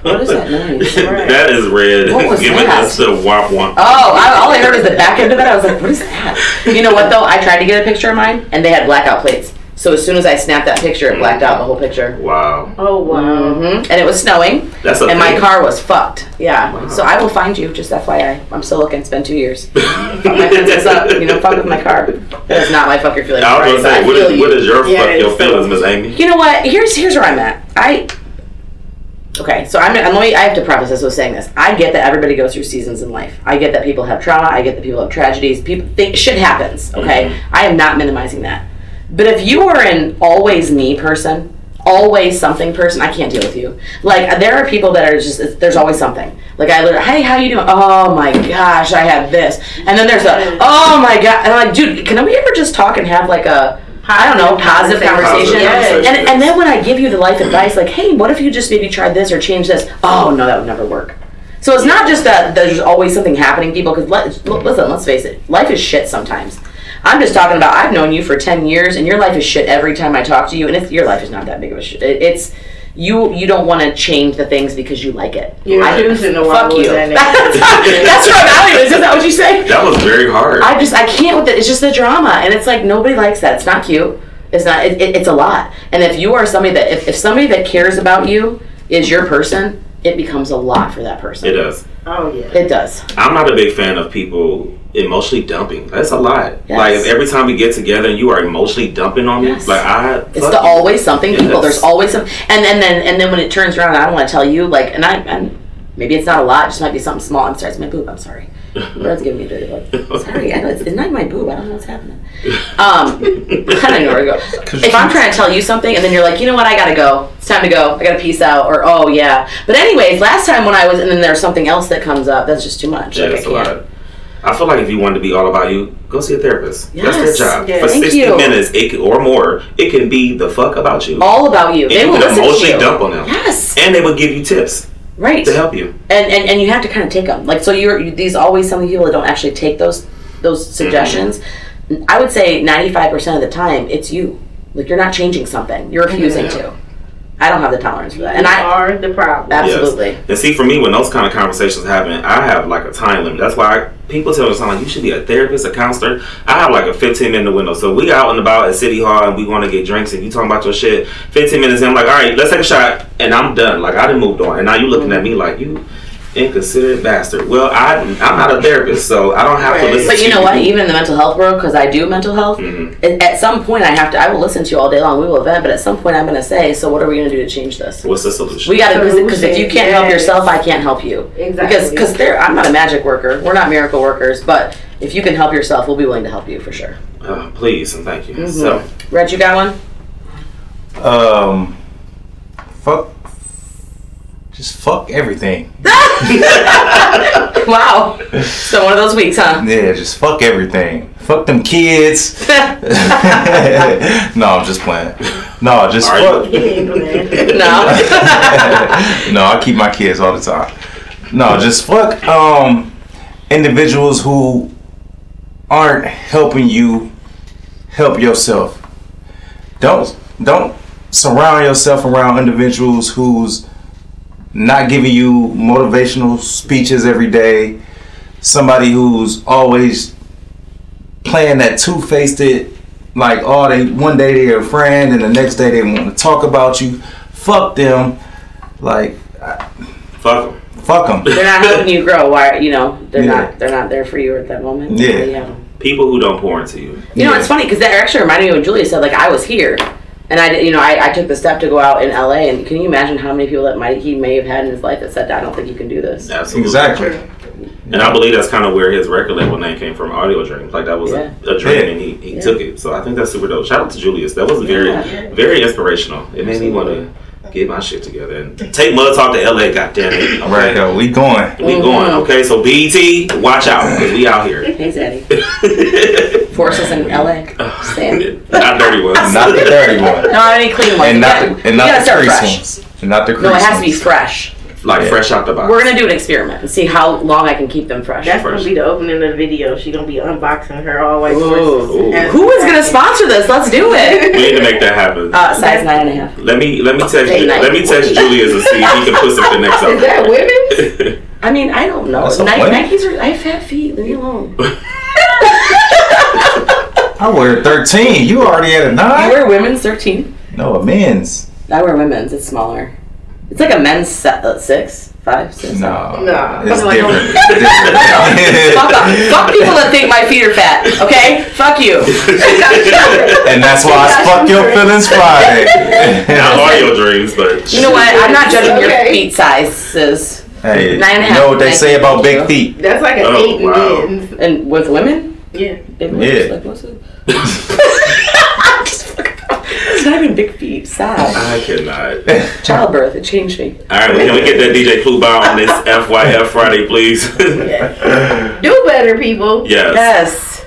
What is that noise? [LAUGHS] that is red. What was [LAUGHS] Giving that? us the womp womp. Oh, I, all I heard was the back end of it. I was like, what is that? You know what though? I tried to get a picture of mine, and they had blackout plates. So as soon as I snapped that picture, it blacked out the whole picture. Wow. Oh wow. hmm And it was snowing, That's a and my thing. car was fucked. Yeah. Wow. So I will find you. Just FYI, I'm still looking. It's been two years. [LAUGHS] fuck my princess up. You know, fuck with my car. That is not my fuck your feelings. I was right? gonna I say, what feel is, you. what is your Yeah, fuck your feelings, Miss Amy? You know what? Here's here's where I'm at. I okay. So I'm, I'm let me, I have to preface this with saying this. I get that everybody goes through seasons in life. I get that people have trauma. I get that people have tragedies. People think shit happens. Okay, I am not minimizing that. But if you are an always me person, always something person, I can't deal with you. Like there are people that are just there's always something. Like I literally, hey, how you doing? Oh my gosh, I have this. And then there's a, oh my god, and I'm like, dude, can we ever just talk and have like a I don't know, positive conversation. Positive conversation. And, and then when I give you the life advice, like, hey, what if you just maybe tried this or change this? Oh, no, that would never work. So it's not just that there's always something happening, people, because let, listen, let's face it, life is shit sometimes. I'm just talking about, I've known you for 10 years, and your life is shit every time I talk to you, and it's, your life is not that big of a shit. It, it's, you you don't want to change the things because you like it. You're I, choosing the fuck you. with that [LAUGHS] That's right, values. Is that what you say? That was very hard. I just I can't with it. It's just the drama, and it's like nobody likes that. It's not cute. It's not. It, it, it's a lot. And if you are somebody that if, if somebody that cares about you is your person, it becomes a lot for that person. it does. Oh yeah. It does. I'm not a big fan of people emotionally dumping. That's a lot. Yes. Like if every time we get together and you are emotionally dumping on me, Yes. like I. It's the always something people. There's always some, and then then and then when it turns around, I don't want to tell you like, and I and maybe it's not a lot. It just might be something small. I'm sorry, it's my boob. I'm sorry. Brad's giving me a dirty look. [LAUGHS] Sorry, I know it's, it's not my boob. I don't know what's happening. Um, I don't know where to go. If I'm trying to tell you something and then you're like, you know what, I gotta go. It's time to go. I gotta peace out. Or oh yeah. But anyways, last time when I was, and then there's something else that comes up. That's just too much. Yeah, like, that's I a can't. lot. I feel like if you want to be all about you, go see a therapist. Yes. That's their job. Yeah. For Thank 60 you. minutes it can, or more, it can be the fuck about you. All about you. And They you will can listen to emotionally you. dump on them. Yes. And they will give you tips Right. to help you. and and, and you have to kind of take them like so you're you, these always some people that don't actually take those those mm-hmm. suggestions i would say 95% of the time it's you like you're not changing something you're refusing to i don't have the tolerance for that and you i are the problem. absolutely Yes. And see, for me, when those kind of conversations happen, I have like a time limit. That's why I, people tell something like, you should be a therapist, a counselor. I have like a 15 minute window. So we out and about at City Hall and we want to get drinks and you talking about your shit. 15 minutes in, I'm like, all right, let's take a shot. And I'm done. Like, I done moved on. And now you looking at me like, you inconsiderate bastard. Well, I, I'm not a therapist, so I don't have to listen but to you know what even in the mental health world because i do mental health Mm-hmm. at, at some point i have to i will listen to you all day long we will vent but at some point i'm going to say so what are we going to do to change this What's the solution? we got to because if you can't help yourself i can't help you Exactly. because because there i'm not a magic worker we're not miracle workers but if you can help yourself we'll be willing to help you for sure Uh, please and thank you. Mhm. So, Reg, you got one Um, fuck. Just fuck everything. [LAUGHS] [LAUGHS] wow so one of those weeks huh Yeah, just fuck everything. Fuck them kids. [LAUGHS] no, I'm just playing. No, just Are fuck. no no, I keep my kids all the time. No, just fuck um individuals who aren't helping you help yourself. Don't don't surround yourself around individuals who's not giving you motivational speeches every day. Somebody who's always playing that two-faced it like oh they one day they're a friend and the next day they want to talk about you fuck them like fuck them fuck them they're not helping you grow why you know they're Yeah. not they're not there for you at that moment Yeah. people who don't pour into you. You know, it's funny because that actually reminded me when Julius said, like, I was here. And I, you know, I, I took the step to go out in LA, and can you imagine how many people that might he may have had in his life that said, "I don't think you can do this." Absolutely. Exactly. And I believe that's kind of where his record label name came from, Audio Dreams. Like that was Yeah. a, a dream, Yeah. and he, he Yeah. took it. So I think that's super dope. Shout out to Julius. That was very, very inspirational. It made me want to get my shit together and take Mud Talk to LA. Goddamn it! all right yo we going We oh, going okay. So BET, watch out because we out here. Hey, Zaddy. [LAUGHS] Force us in LA. Saying. Not dirty ones. not the dirty one No, I mean clean ones. and not the, we and not the start crease fresh. ones and not the crease No, it has to be fresh. Like Yeah. fresh out the box. We're gonna do an experiment and see how long I can keep them fresh. That's gonna be the opening of the video. She gonna be unboxing her all white Ooh. horses. Who is gonna sponsor this? Let's do it. [LAUGHS] we need to make that happen. Uh, size nine and a half. let me let me text Date night. let me text Julius and see if he can put some connects Is that women? [LAUGHS] I mean, I don't know. Nike. Nikes are. I have fat feet. Leave me alone. [LAUGHS] I wear 13 you already at a You wear women's thirteen. no a men's I wear women's. It's smaller. It's like a men's se- uh, six, five, six. no Nah. it's No, different, [LAUGHS] It's different. [LAUGHS] Fuck off. Fuck people that think my feet are fat. Okay? Fuck you. [LAUGHS] and that's why I fuck your feelings Friday Not your dreams, but You know what? I'm not judging your feet sizes. hey Nine and you know what they say about Thank big feet That's like an Oh, eight wow. men's. And with women? Yeah. Yeah. Like, what's it? It's not even big feet. Stop. I cannot. [LAUGHS] Childbirth. It changed me. All right, well, can we get that DJ Clue on this [LAUGHS] FYF Friday, please? [LAUGHS] Do better, people. yes. Yes.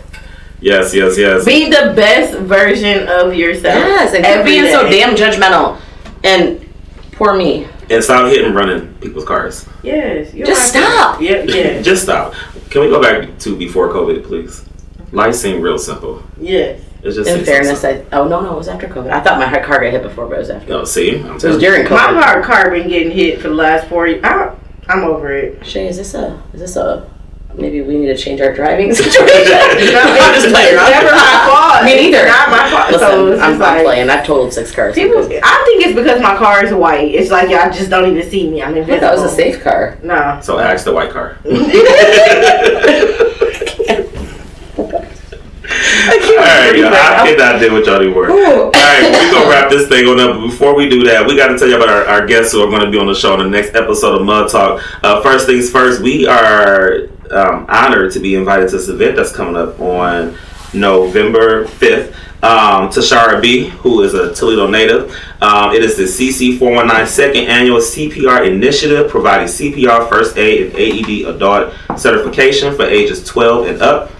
Yes, yes, yes. Be the best version of yourself. Yes. And quit being so damn judgmental. And poor me. And stop hitting running people's cars. Yes. you Just stop. to- Yeah, yeah. Just stop. Can we go back to before COVID, please? Life seemed real simple. yes. It's just In fairness. I oh no no it was after COVID. I thought my car got hit before, but it was after. No, see, I'm It was telling you. during My COVID. heart car been getting hit for the last four years. I, I'm over it. Shay, is this a is this a maybe we need to change our driving [LAUGHS] situation? No, I'm just playing it's never my fault. Me neither. It's not my fault. Listen, so I'm, just I'm like, playing. I've totaled six cars. People, I think it's because my car is white. It's like y'all just don't even see me. I'm I invisible. thought it was a safe car. No. So I asked the white car. [LAUGHS] [LAUGHS] All right, y'all, I cannot deal with y'all anymore. All right, we're gonna wrap this thing on up. But before we do that, we got to tell you about our, our guests who are going to be on the show in the next episode of Mud Talk. Uh, first things first, we are um, honored to be invited to this event that's coming up on November 5th. Um, Tashara B, who is a Toledo native. Um, it is the CC 419 second annual CPR initiative providing CPR, first aid, and AED adult certification for ages 12 and up.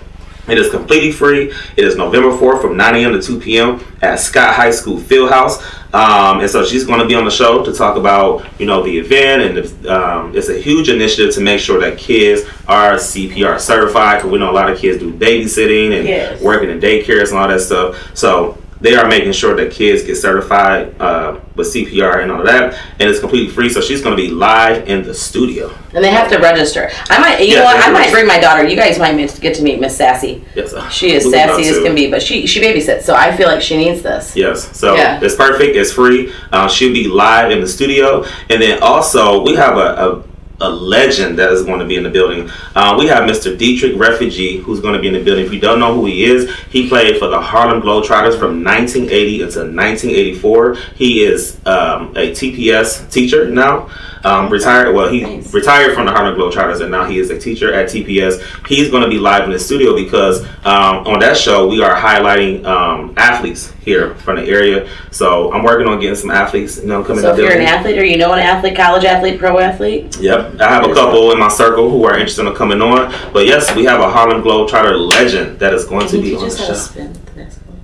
It is completely free. It is November 4th from 9 a.m. to 2 p.m. at Scott High School Fieldhouse. Um, and so she's going to be on the show to talk about, you know, the event. And the, um, it's a huge initiative to make sure that kids are CPR certified. Because we know a lot of kids do babysitting and Yes. working in daycares and all that stuff. So they are making sure that kids get certified uh, with CPR and all of that. And it's completely free. So she's going to be live in the studio. And they have to register. I might, you Yeah, know what? I might bring my daughter. You guys might get to meet Miss Sassy. Yes. She is We would love sassy as can be, but she she babysits, so I feel like she needs this. Yes, so Yeah. it's perfect. It's free. Uh, she'll be live in the studio, and then also we have a, a, a legend that is going to be in the building. Uh, we have Mr. Dietrich Refugee, who's going to be in the building. If you don't know who he is, he played for the Harlem Globetrotters from 1980 until 1984. He is um, a TPS teacher now. Um, retired. Well, he retired from the Harlem Globetrotters, and now he is a teacher at TPS. He's going to be live in the studio because um, on that show we are highlighting um, athletes here from the area. So I'm working on getting some athletes, you know, coming So if you're an athlete or you know an athlete, college athlete, pro athlete, Yep, I have a couple in my circle who are interested in coming on. But yes, we have a Harlem Globetrotter legend that is going to be on the show.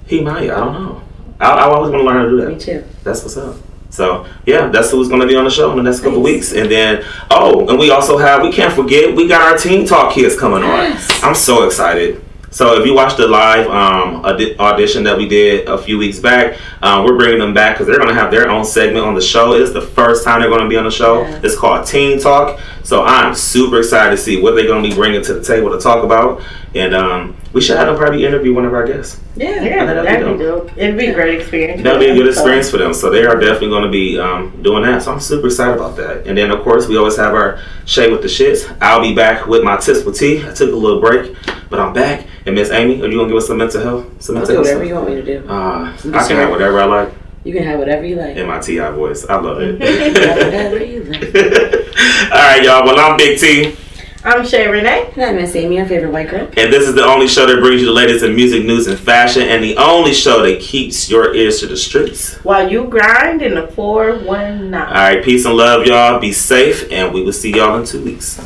He might. I don't know. I, I always want to learn how to do that. Me too. That's what's up. So yeah, that's who's going to be on the show in the next couple weeks. And then oh, and we also have we can't forget we got our Teen Talk kids coming on. I'm so excited. So if you watched the live um, audi- audition that we did a few weeks back, um, we're bringing them back because they're going to have their own segment on the show. It's the first time they're going to be on the show. It's called Teen Talk. So I'm super excited to see what they're going to be bringing to the table to talk about. And um, we should have them probably interview one of our guests. Yeah, Yeah, that'd that'd, be be dope. It'd be a great experience. That'd be a good experience for them. So they are definitely going to be um, doing that. So I'm super excited about that. And then of course we always have our Shay with the shits. I'll be back with my tips with tea. I took a little break, but I'm back. And Miss Amy, are you gonna give us some mental health? Some I'll mental do health whatever stuff? you want me to do. Uh, I'm I can have whatever I like You can have whatever you like. in my T.I. voice. I love it. [LAUGHS] whatever you [LAUGHS] like. All right, y'all. Well, I'm Big T. I'm Shay Renee. And I'm Miss Amy, your favorite white girl. And this is the only show that brings you the latest in music, news, and fashion, and the only show that keeps your ears to the streets. While you grind in the 419. All right, peace and love, y'all. Be safe, and we will see y'all in two weeks.